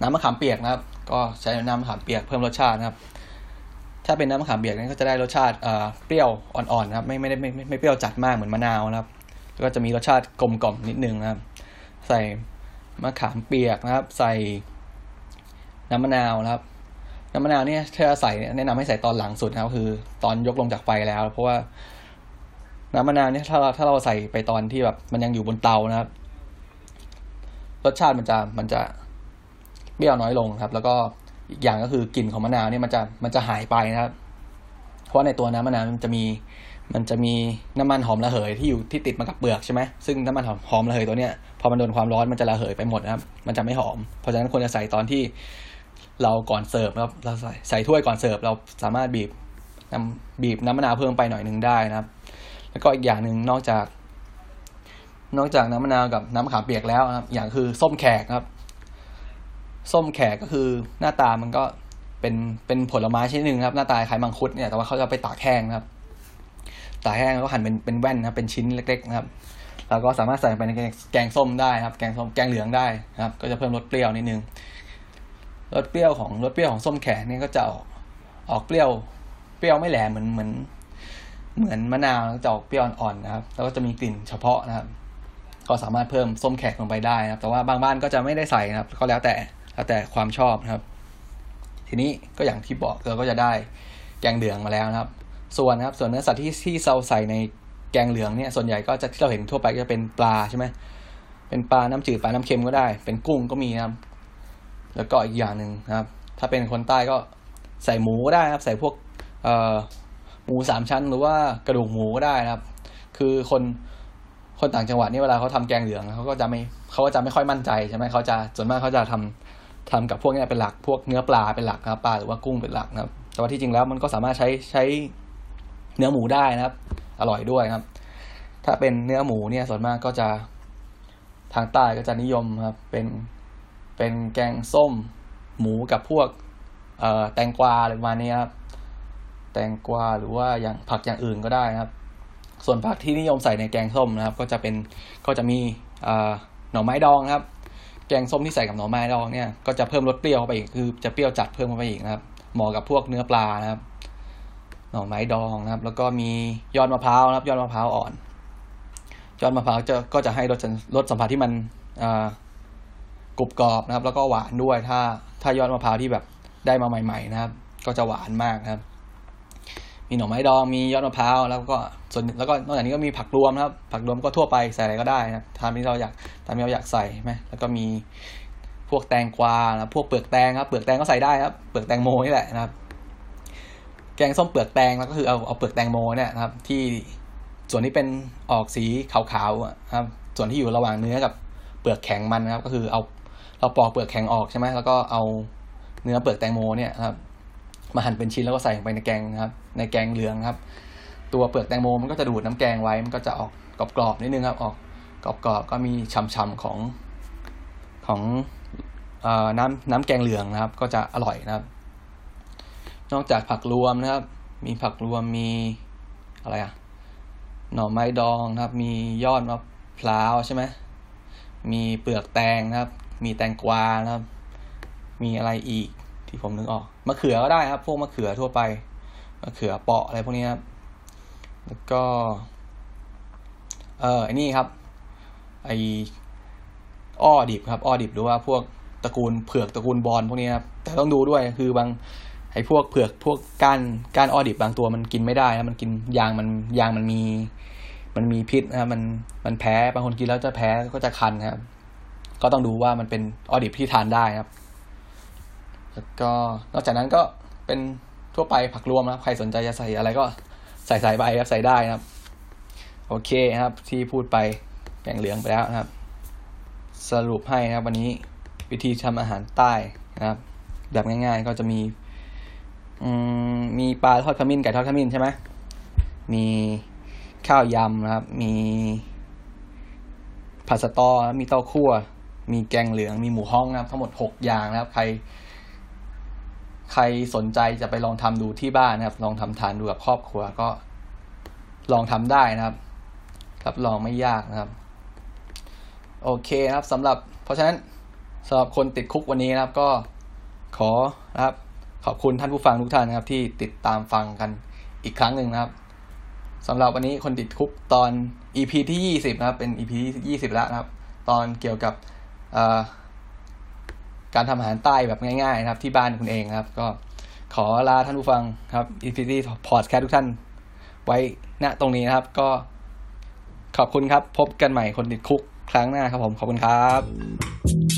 น้ำมะขามเปียกนะครับ ก็ใช้น้ำมะขามเปียกเพิ่มรสชาตินะครับ ถ้าเป็นน้ำมะขามเปียกนั้นก็จะได้รสชาติเปรี้ยวอ่อนๆนะครับ ไม่ไม่ได้ไม่ไม่เปรี้ยวจัดมากเหมือนมะนาวนะครับแล้วก็จะมีรสชาติกลมกล่อมนิดนึงนะครับ ใส่มะขามเปียกนะครับ ใส่น้ำมะนาวนะครับ น้ำมะนาวเนี่ยถ้าใส่แนะนำให้ใส่ตอนหลังสุดนะครับ คือตอนยกลงจากไฟแล้ว เพราะว่าน้ำมะนาวเนี่ยถ้าเราถ้าเราใส่ไปตอนที่แบบมันยังอยู่บนเตานะครับ รสชาติมันจะมันจะเปรี้ยวน้อยลงครับ แล้วก็ อีกอย่างก็คือกลิ่นของมะนาวเนี่ยมันจะมันจะหายไปนะครับ เพราะในตัวน้ำมะนาวมันจะมีมันจะมีน้ำมันหอมระเหยที่อยู่ที่ติดมากับเปลือกใช่ไหมซึ่งน้ำมันหอมหอมระเหยตัวเนี้ยพอมันโดนความร้อนมันจะระเหยไปหมดนะครับ มันจะไม่หอม เพราะฉะนั้นควรจะใส่ตอนที่เราก่อนเสิร์ฟครับเราใส่ใส่ถ้วยก่อนเสิร์ฟเราสามารถบีบน้ำบีบน้ำมะนาวเพิ่มไปหน่อยหนึ่งได้นะครับ แล้วก็อีกอย่างหนึ่งนอกจาก นอกจากน้ำมะนาวกับน้ำมะขามเปียกแล้วนะครับ อย่างคือส้มแขกครับ ส้มแขกก็คือหน้าตามันก็เป็นเป็นผลไม้ชนิดหนึ่งครับ หน้าตาคล้ายมังคุดเนี่ยแต่ว่าเขาจะไปตากแห้งครับตากแห้งแล้วก็หั่นเป็นเป็นแว่นนะเป็นชิ้นเล็กๆนะครับแล้วก็สามารถใส่ไปในแกงส้มได้ครับ แกงส้มแกงเหลืองได้นะครับ ก็จะเพิ่มรสเปรี้ยวนิดนึงรสเปรี้ยวของรสเปรี้ยวของส้มแขกนี่ก็จะออกออกเปรี้ยว เปรี้ยวไม่แหลมเหมือนเหมือนเหมือนมะนาวจะออกเปรี้ยวอ่อนๆนะครับ แล้วก็จะมีกลิ่นเฉพาะนะครับ ก็สามารถเพิ่มส้มแขกลงไปได้นะครับ แต่ว่าบางบ้านก็จะไม่ได้ใส่นะครับ ก็แล้วแต่ แล้วแต่ความชอบนะครับ ทีนี้ก็อย่างที่บอกเราก็จะได้แกงเหลืองมาแล้วนะครับ ส่วนนะครับ ส่วนเนื้อสัตว์ที่ที่เราใส่ในแกงเหลืองเนี่ย ส่วนใหญ่ก็จะที่เราเห็นทั่วไปก็จะเป็นปลาใช่ไหมเป็นปลาน้ำจืดปลาน้ำเค็มก็ได้ เป็นกุ้งก็มีนะครับ แล้วก็อีกอย่างหนึ่งนะครับ ถ้าเป็นคนใต้ก็ใส่หมูก็ได้นะครับ ใส่พวกเอ่อหมูสามชั้นหรือว่ากระดูกหมูก็ได้นะครับ คือคนคนต่างจังหวัดนี่เวลาเขาทำแกงเหลืองเขาก็จะไม่เขาก็จะไม่ค่อยมั่นใจใช่ไหมเขาจะส่วนมากเขาจะทำ ทำกับพวกนี้เป็นหลักพวกเนื้อปลาเป็นหลักนะครับปลาหรือว่ากุ้งเป็นหลักนะครับ แต่ว่าที่จริงแล้วมันก็สามารถใช้ใช้เนื้อหมูได้นะครับ อร่อยด้วยครับ ถ้าเป็นเนื้อหมูเนี่ยส่วนมากก็จะทางใต้ก็จะนิยมครับ เป็นเป็นแกงส้มหมูกับพวกเอ่อแตงกวาอะไรประมาณนี้ครับแตงกวาหรือว่าอย่างผักอย่างอื่นก็ได้นะครับ ส่วนผักที่นิยมใส่ในแกงส้มนะครับ ก็จะเป็นก็จะมีหน่อไม้ดองครับ แกงส้มที่ใส่กับหน่อไม้ดองเนี่ยก็จะเพิ่มรสเปรี้ยวเข้าไปอีกคือจะเปรี้ยวจัดเพิ่มเข้าไปอีกนะครับเหมาะกับพวกเนื้อปลานะครับ หน่อไม้ดองนะครับ แล้วก็มียอดมะพร้าวนะครับ ยอดมะพร้าวอ่อน ยอดมะพร้าวจะก็จะให้รสรสสัมผัสที่มันกรุบกรอบนะครับ แล้วก็หวานด้วยถ้าถ้ายอดมะพร้าวที่แบบได้มาใหม่ ๆ นะครับ ก็จะหวานมากนะครับ มีหน่อไม้ดองมียอดมะพร้าวแล้วก็ส่วนแล้วก็นอกจากนี้ก็มีผักรวมนะครับ ผักรวมก็ทั่วไปใส่อะไรก็ได้นะตามที่เราอยากตามที่เราอยากใส่ไหมแล้วก็มีพวกแตงกวานะพวกเปลือกแตงครับเปลือกแตงก็ใส่ได้ครับเปลือกแตงโมนี่แหละนะครับ แกงส้มเปลือกแตงแล้วก็คือเอาเอาเปลือกแตงโมเนี่ยนะครับ ที่ส่วนที่เป็นออกสีขาวๆครับ ส่วนที่อยู่ระหว่างเนื้อกับเปลือกแข็งมันนะครับ ก็คือเอาเราปอกเปลือกแข็งออกใช่ไหมแล้วก็เอาเนื้อเปลือกแตงโมเนี่ยครับ มาหั่นเป็นชิ้นแล้วก็ใส่ลงไปในแกงครับ ในแกงเหลืองครับ ตัวเปลือกแตงโมมันก็จะดูดน้ำแกงไว้ มันก็จะออกกรอบๆนิดนึงครับ ออกกรอบๆก็มีช่ำๆของของอน้ำน้ำแกงเหลืองนะครับ ก็จะอร่อยนะครับ นอกจากผักรวมนะครับ มีผักรวมมีอะไรอะหน่อไม้ดองครับ มียอดมะพร้าวใช่ไหมมีเปลือกแตงนะครับ มีแตงกวานะครับ มีอะไรอีกที่ผมนึกออก มะเขือก็ได้ครับ พวกมะเขือทั่วไปมะเขือเปาะอะไรพวกนี้ครับ แล้วก็ เออไอ้นี่ครับ ไออ้อดิบครับ อ้อดิบหรือว่าพวกตระกูลเผือกตระกูลบอลพวกนี้ครับ แต่ต้องดูด้วยคือบางไอ้พวกเผือกพวกก้านก้านอ้อดิบบางตัวมันกินไม่ได้นะมันกินยางมันยางมันมี มันมีพิษนะมันมันแพ้บางคนกินแล้วจะแพ้ก็จะคันครับ ก็ต้องดูว่ามันเป็นออดิบที่ทานได้ครับ แล้วก็นอกจากนั้นก็เป็นทั่วไปผักรวมนะครับ ใครสนใจจะใส่อะไรก็ใส่ใส่ใบครับใส่ได้นะครับ โอเคนะครับ ที่พูดไปแกงเหลืองไปแล้วนะครับ สรุปให้นะครับ วันนี้วิธีทำอาหารใต้นะครับ แบบง่ายๆก็จะมีมีปลาทอดขมิ้นไก่ทอดขมิ้นใช่ไหมมีข้าวยำนะครับ มีผัดสตอ มีเต้าคั่ว มีแกงเหลือง มีหมูฮ้องนะครับ ทั้งหมดหกอย่างนะครับ ใคร ใครสนใจจะไปลองทำดูที่บ้านนะครับ ลองทำทานดูกับครอบครัวก็ลองทำได้นะครับ รับรองไม่ยากนะครับ โอเคนะครับสำหรับ เพราะฉะนั้นสำหรับคนติดคุกวันนี้นะครับ ก็ขอนะครับ ขอบคุณท่านผู้ฟังทุกท่านนะครับ ที่ติดตามฟังกันอีกครั้งหนึ่งนะครับสำหรับวันนี้คนติดคุกตอน EP ที่ยี่สิบนะครับ เป็น EP ที่ยี่สิบแล้วนะครับ ตอนเกี่ยวกับ การทำอาหารใต้แบบง่ายๆนะครับที่บ้านคุณเองครับ ก็ขอลาท่านผู้ฟังครับ Infinity Podcast ทุกท่าน ไว้ณตรงนี้นะครับ ก็ขอบคุณครับ พบกันใหม่คนติดคุกครั้งหน้าครับผม ขอบคุณครับ